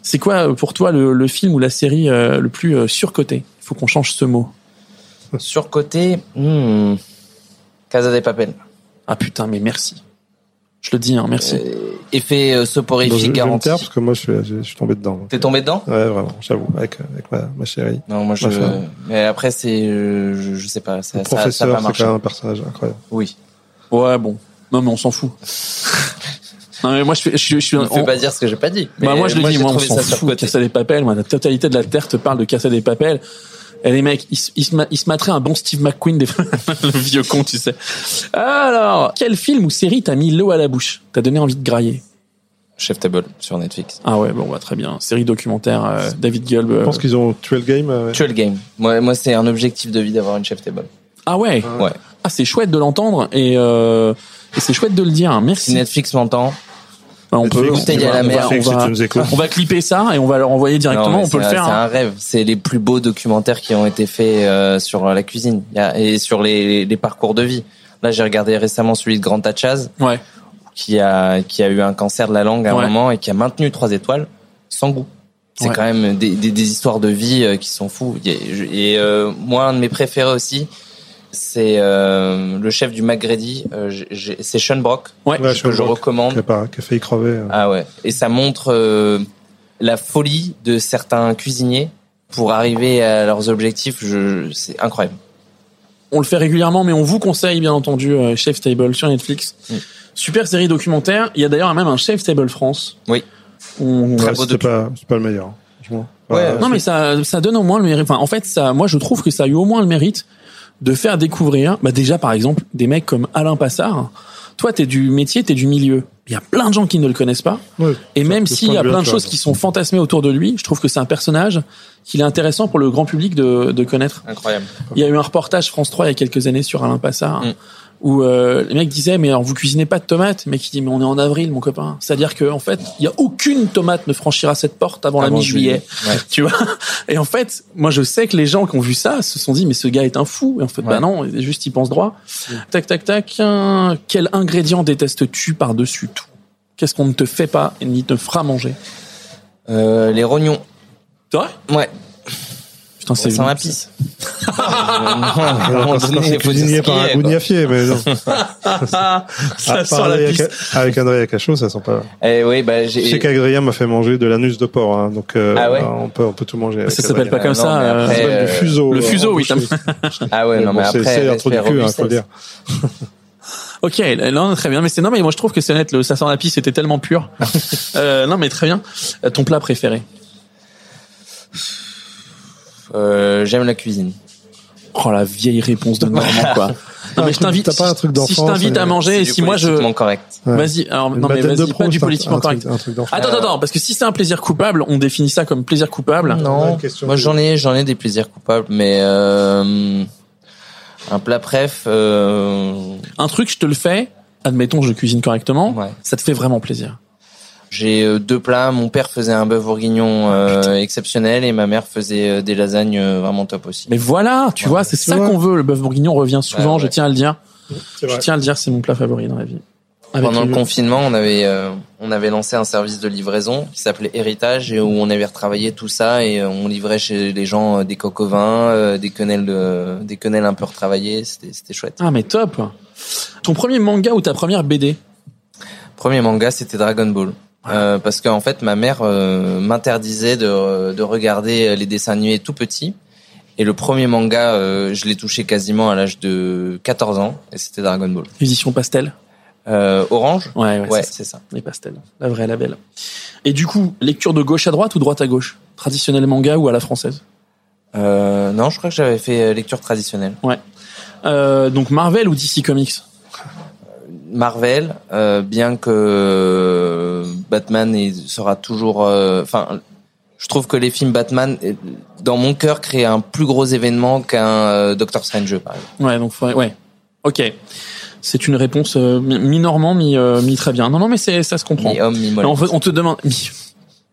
C'est quoi pour toi le, le film ou la série euh, le plus surcoté? Il faut qu'on change ce mot. Surcoté, hmm, Casa des Papel. Ah putain, mais merci. Je le dis, hein, merci. Euh, effet euh, Donc, je, soporifique je vais me garanti. taire parce que moi je suis, je, je suis tombé dedans. T'es tombé dedans? Ouais, vraiment, j'avoue, avec, avec ma, ma chérie. Non, moi je. Mais après c'est, euh, je, je sais pas, ça, Le ça, ça professeur, va c'est quand même un personnage incroyable. Oui. Ouais, bon. Non, mais on s'en fout. (laughs) non, mais moi, je, fais- je, suis- je suis. On- fais pas dire ce que j'ai pas dit. bah, moi, je le dis, j'ai moi, on s'en ça fout. Casa des Papel, moi, la totalité de la Terre te parle de Casa des Papel. Et les mecs, ils, se- ils, se ma- ils se mettraient un bon Steve McQueen, des... (laughs) le vieux con, tu sais. Alors, quel film ou série t'a mis l'eau à la bouche? T'as donné envie de grailler? Chef Table sur Netflix. Ah ouais, bon, bah, très bien. Série documentaire, euh, David Gulb. Je euh, pense qu'ils ont tué le game. euh, le game. Moi, moi c'est un objectif de vie d'avoir une Chef Table. Ah ouais? Ouais. Ah, c'est chouette de l'entendre et, euh, et c'est chouette de le dire. Si Merci. Netflix m'entend, Bah, on peut, on, Bouteille va- à la mer, on on clipper ça et on va leur envoyer directement. Non, on peut le c'est un- faire. C'est hein. un rêve. C'est les plus beaux documentaires qui ont été faits euh, sur la cuisine et sur les, les parcours de vie. Là, j'ai regardé récemment celui de Grand Tachaz Ouais. qui a qui a eu un cancer de la langue à un moment et qui a maintenu trois étoiles sans goût. C'est Ouais. quand même des, des, des histoires de vie euh, qui sont fous. Et, et, euh, moi, un de mes préférés aussi, c'est euh, le chef du McGrady. euh, c'est Sean Brock Ouais. Ouais, que Sean je Brock, recommande. qui a, pas- qui a failli crever. euh. Ah ouais. Et ça montre euh, la folie de certains cuisiniers pour arriver à leurs objectifs. Je, c'est incroyable. On le fait régulièrement, mais on vous conseille bien entendu euh, Chef Table sur Netflix. Mm. Super série documentaire. Il y a d'ailleurs même un Chef Table France. Oui. On- Très Ouais, beau C'était pas, c'est pas le meilleur. hein. Ouais, Non mais ça, ça donne au moins le mérite. Enfin, en fait, ça, moi je trouve que ça a eu au moins le mérite de faire découvrir, bah déjà par exemple, des mecs comme Alain Passard. Toi, t'es du métier, t'es du milieu. Il y a plein de gens qui ne le connaissent pas. ouais, Et même s'il y a plein de choses qui sont fantasmées autour de lui, je trouve que c'est un personnage qu'il est intéressant pour le grand public de, de connaître. Incroyable. Il y a eu un reportage France 3 il y a quelques années sur Alain Passard Mm. Où euh, les mecs disaient mais alors vous cuisinez pas de tomates, mais qui dit mais on est en avril mon copain. C'est-à-dire que en fait il y a aucune tomate ne franchira cette porte avant, la Avant mi-juillet. Ouais. (laughs) Tu vois? Et en fait moi je sais que les gens qui ont vu ça se sont dit mais ce gars est un fou. Et en fait bah non, juste il pense droit. Tac tac tac. hein, quel ingrédient détestes-tu par dessus tout? Qu'est-ce qu'on ne te fait pas et ni te fera manger? Euh, les rognons. C'est vrai Ouais. Putain c'est pisse. un Quand donné, c'est cuisinier par (laughs) un gougnafier, mais non. Ah, ça Ah, sent la. Ca- Avec André Cacho, ça sent pas. Eh oui, bah Je sais j'ai. qu'Adrien m'a fait manger de l'anus de porc, hein, donc euh, Ah ouais on peut on peut tout manger. Ça s'appelle pas comme ça. euh, après, Ça s'appelle euh, du fuseau. le fuseau, oui. (laughs) Ah ouais, non mais c'est- après. c'est un trou du cul, hein, faut dire. Ok, non, très bien. Mais c'est non, mais moi je trouve que c'est net. Le ça sent la pisse c'était tellement pur. (laughs) euh, non, mais très bien. Ton plat préféré? Euh, J'aime la cuisine. Oh la vieille réponse de Normand (laughs) quoi. Non mais je t'invite. t'as pas un truc Si je t'invite à manger, et si moi je, correct. Vas-y. Alors non mais vas-y, pas du politiquement correct. Un truc d'enfant. Attends, attends, attends, parce que si c'est un plaisir coupable, on définit ça comme plaisir coupable. Non, moi j'en ai, j'en ai des plaisirs coupables, mais euh, un plat préf, euh, Un truc, je te le fais. Admettons, je cuisine correctement. ouais. Ça te fait vraiment plaisir. J'ai euh, deux plats. Mon père faisait un bœuf bourguignon euh, exceptionnel et ma mère faisait euh, des lasagnes euh, vraiment top aussi. Mais voilà, tu Ouais. vois, c'est ça qu'on veut. Le bœuf bourguignon revient souvent. Ouais, Je tiens à le dire. Je tiens à le dire, c'est mon plat favori dans la vie. Avec Pendant le confinement, on avait euh, on avait lancé un service de livraison qui s'appelait Héritage et où on avait retravaillé tout ça et on livrait chez les gens des vin, euh, des quenelles de, des quenelles un peu retravaillées. C'était c'était chouette. Ah mais top. Ton premier manga ou ta première BD Premier manga, c'était Dragon Ball. Euh, parce qu'en fait, ma mère euh, m'interdisait de, de regarder les dessins animés tout petit. Et le premier manga, euh, je l'ai touché quasiment à l'âge de 14 ans, et c'était Dragon Ball. Édition pastel. Euh, Orange Ouais, ouais, Ouais, c'est ça. Les pastels. La vraie, la belle. Et du coup, lecture de gauche à droite ou droite à gauche? Traditionnel manga ou à la française? Euh, non, je crois que j'avais fait lecture traditionnelle. euh, Donc Marvel ou DC Comics? Marvel, euh, bien que Batman sera toujours... euh, Enfin, je trouve que les films Batman, euh, dans mon cœur, créent un plus gros événement qu'un euh, Doctor Strange, par exemple. Ouais, donc faudrait- ouais. Ok. C'est une réponse euh, mi- mi-normand, mi, euh, mi très bien. Non, non, mais c'est ça se comprend. Mi-homme, fait, on te demande mi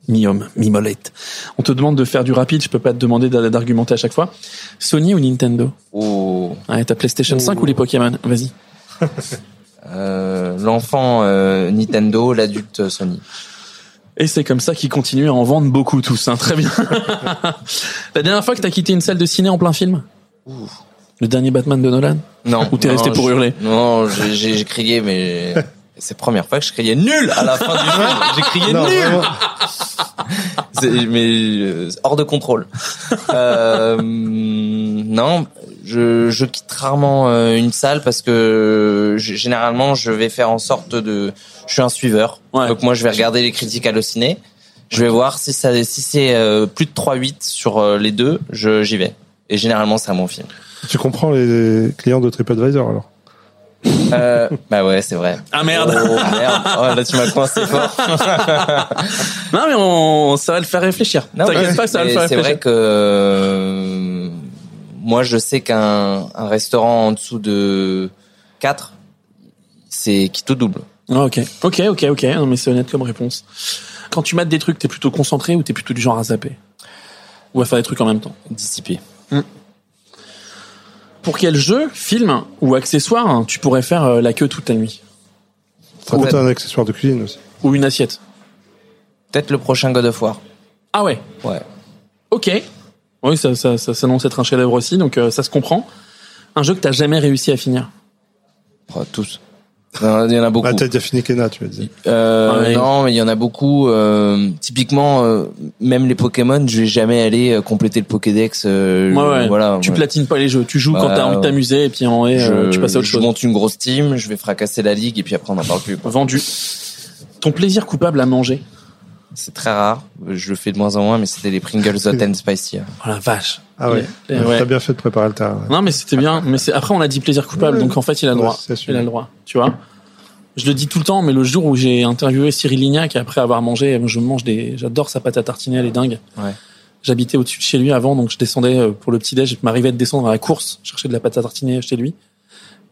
mi-homme, mi-molette. On te demande de faire du rapide. Je peux pas te demander d'a- d'argumenter à chaque fois. Sony ou Nintendo? Ou Ouais, ta PlayStation 5 ou les Pokémon? Vas-y. (laughs) euh, l'enfant euh, Nintendo, l'adulte euh, Sony. Et c'est comme ça qu'ils continuent à en vendre beaucoup tous. Hein. Très bien. (laughs) La dernière fois que t'as quitté une salle de ciné en plein film Le dernier Batman de Nolan Non. Ou t'es resté pour hurler Non, j'ai- crié, mais (laughs) c'est la première fois que je criais nul à la fin du film. J'ai crié Non, nul. mais euh, hors de contrôle. (laughs) Euh, non, je, je quitte rarement euh, une salle parce que je- généralement je vais faire en sorte de je suis un suiveur Ouais. donc moi je vais regarder les critiques hallucinées je vais voir si ça si c'est euh, plus de 3-8 sur euh, les deux je j'y vais et généralement c'est un bon film Tu comprends les clients de TripAdvisor alors? Euh, bah ouais c'est vrai Ah merde. oh merde oh, là tu m'as coincé fort (laughs) Non mais on, ça va le faire réfléchir. T'inquiète mais pas, ça va le c'est- faire C'est réfléchir. vrai que euh, moi, je sais qu'un un restaurant en dessous de 4, c'est qui tout double. Ah, ok, ok, ok, ok. Non mais c'est honnête comme réponse. Quand tu mates des trucs, t'es plutôt concentré ou t'es plutôt du genre à zapper? Ou à faire des trucs en même temps? Dissipé. Pour quel jeu, film ou accessoire hein, tu pourrais faire euh, la queue toute ta nuit? Ça peut être un accessoire de cuisine aussi. Ou une assiette Peut-être le prochain God of War. Ah ouais, Ouais. ok. Oui, ça, ça, ça s'annonce être un chef-d'œuvre aussi, donc euh, ça se comprend. Un jeu que t'as jamais réussi à finir Oh, tous. Il y en a beaucoup. Ah, t'as déjà fini Kena, tu vas dire. Euh, Ouais. Non, mais il y en a beaucoup. euh, typiquement, euh, même les Pokémon, je vais jamais aller compléter le Pokédex. euh, Ouais, ouais. Voilà. Tu ouais. platines pas les jeux, tu joues quand Bah, t'as envie de t'amuser et puis en vrai, Je, tu passes à autre je chose. monte une grosse team, je vais fracasser la ligue et puis après on n'en parle plus. quoi. Vendu. Ton plaisir coupable à manger C'est très rare. Je le fais de moins en moins, mais c'était les Pringles Hot and Spicy. Oh la vache. Ah ouais. Ouais, ouais. T'as bien fait de préparer le terrain. ouais. Non mais c'était bien. Mais c'est après on a dit plaisir coupable, Ouais. donc en fait il a le droit. c'est sûr. il a le droit. Tu vois. Je le dis tout le temps, mais le jour où j'ai interviewé Cyril Lignac après avoir mangé, je mange des, j'adore sa pâte à tartiner, elle est dingue. Ouais. J'habitais au-dessus de chez lui avant, donc je descendais euh, pour le petit déj. Je m'arrivais de descendre à la course, chercher de la pâte à tartiner chez lui.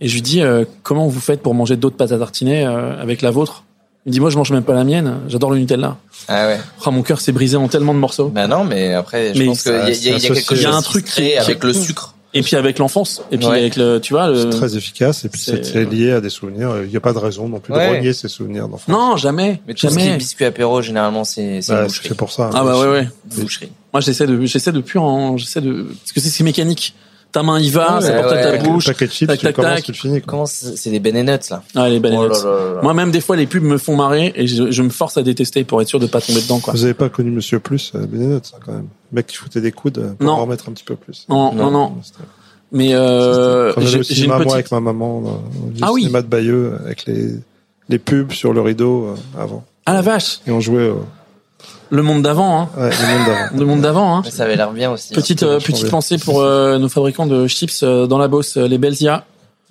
Et je lui dis euh, comment vous faites pour manger d'autres pâtes à tartiner euh, avec la vôtre? Il me dit moi je mange même pas la mienne, j'adore le Nutella. Ah ouais. Oh, mon cœur s'est brisé en tellement de morceaux. Bah non, mais après, je Mais pense qu'il y, a- y a- il y a c'est quelque chose Il y a un qui truc qui- avec le sucre. Et puis avec l'enfance, et puis Ouais. avec le, tu vois, le. C'est très efficace et puis c'est- lié à des souvenirs. Il n'y a pas de raison non plus de renier ces souvenirs d'enfance. Non, jamais, Mais tout ce qui est jamais. biscuit apéro, généralement, c'est c'est Bah, c'est pour ça. Ah bah ouais ouais. Boucherie. Moi j'essaie de j'essaie de plus en j'essaie de parce que c'est c'est mécanique. Ta main y va, Ouais, ça ouais, porte à ta ouais. bouche. Le paquet de chips, tac, tu tac, commences, tac. tu le finis. quoi. Comment c'est des Ben Nuts là Ah les Oh bananettes. là là là. Moi même des fois les pubs me font marrer et je, je me force à détester pour être sûr de pas tomber dedans quoi. Vous avez pas connu Monsieur Plus, euh, Benenot, ça quand même. Le mec qui foutait des coudes euh, pour Non. en remettre un petit peu plus. Non non non. Mais euh, j'ai une moi, petite. avec ma maman, dans le Ah oui. cinéma de Bayeux, avec les, les pubs sur le rideau euh, avant. Ah la vache. Et on jouait Le monde d'avant hein. ouais, le monde d'avant. Le monde d'avant hein. Ça avait l'air bien aussi. Petite euh, petite pensée pour euh, nos fabricants de chips euh, dans la Beauce, euh, les Belzia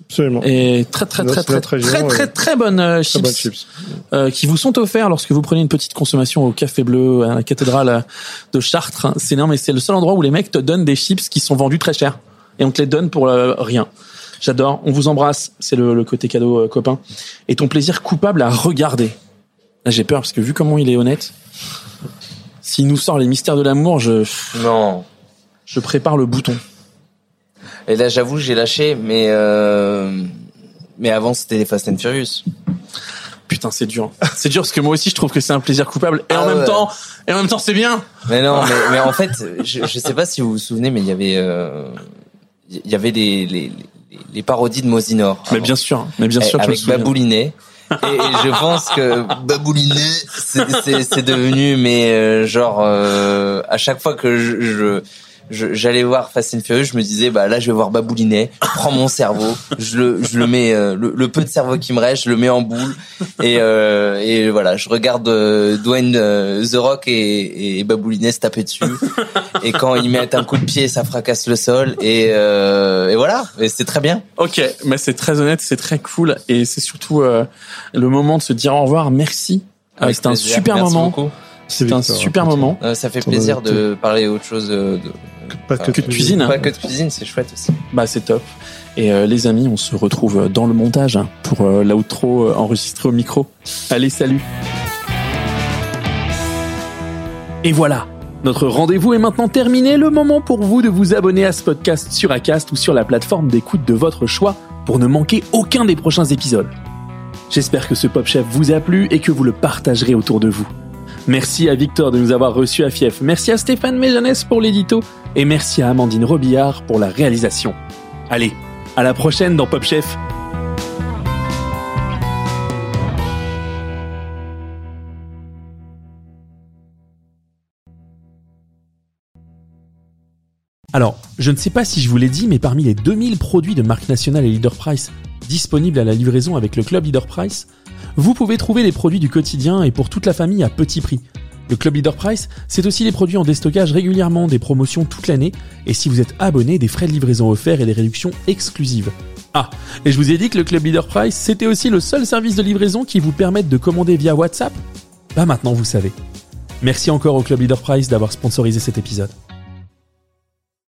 Absolument. et très très très très très très euh, très bonnes euh, Très chips. bonnes chips. euh, qui vous sont offerts lorsque vous prenez une petite consommation au Café Bleu à la cathédrale de Chartres. C'est énorme et c'est le seul endroit où les mecs te donnent des chips qui sont vendus très cher et on te les donne pour euh, rien. J'adore. On vous embrasse. C'est le, le côté cadeau euh, copain. Et ton plaisir coupable à regarder. Là, j'ai peur parce que vu comment il est honnête, s'il nous sort les mystères de l'amour, je Non. je prépare le bouton. Et là, j'avoue, j'ai lâché, mais euh... mais avant, c'était les Fast and Furious. Putain, c'est dur. C'est dur parce que moi aussi, je trouve que c'est un plaisir coupable. Et en Ah même ouais. temps, et en même temps, c'est bien. Mais non, mais, mais en fait, je, je sais pas si vous vous souvenez, mais il y avait euh... il y avait les les, les, les parodies de Mosinor. Mais bien sûr. Mais bien Eh, sûr avec. Baboulinet. Et, je pense que Baboulinet, c'est- devenu, mais euh, genre euh, à chaque fois que je- je- j'allais voir Fast and Furious, je me disais bah là je vais voir Baboulinet, prends mon cerveau, je le je le mets euh, le, le peu de cerveau qui me reste, je le mets en boule. Et euh, et voilà, je regarde euh, Dwayne euh, The Rock et, et Baboulinet se taper dessus. Et quand ils mettent un coup de pied, ça fracasse le sol. Et euh, et voilà, et c'est très bien. Ok, mais c'est très honnête, c'est très cool. Et c'est surtout euh, le moment de se dire au revoir, merci. C'était un super Merci moment. beaucoup. C'était un super hein, moment. Euh, ça fait plaisir de parler autre chose euh, de, Pas que, que de cuisine. Pas que de cuisine, c'est chouette aussi. Bah c'est top. Et euh, les amis, on se retrouve dans le montage hein, pour euh, l'outro euh, enregistré au micro. Allez, salut. Et voilà, notre rendez-vous est maintenant terminé. Le moment pour vous de vous abonner à ce podcast sur Acast ou sur la plateforme d'écoute de votre choix pour ne manquer aucun des prochains épisodes. J'espère que ce Pop Chef vous a plu et que vous le partagerez autour de vous. Merci à Victor de nous avoir reçus à Fief. Merci à Stéphane Méjanès pour l'édito. Et merci à Amandine Robillard pour la réalisation. Allez, à la prochaine dans Pop Chef. Alors, je ne sais pas si je vous l'ai dit, mais parmi les 2000 produits de marque nationale et Leader Price disponibles à la livraison avec le club Leader Price, vous pouvez trouver les produits du quotidien et pour toute la famille à petit prix. Le Club Leader Price, c'est aussi les produits en déstockage régulièrement, des promotions toute l'année, et si vous êtes abonné, des frais de livraison offerts et des réductions exclusives. Ah, et je vous ai dit que le Club Leader Price, c'était aussi le seul service de livraison qui vous permette de commander via WhatsApp? Bah maintenant vous savez. Merci encore au Club Leader Price d'avoir sponsorisé cet épisode.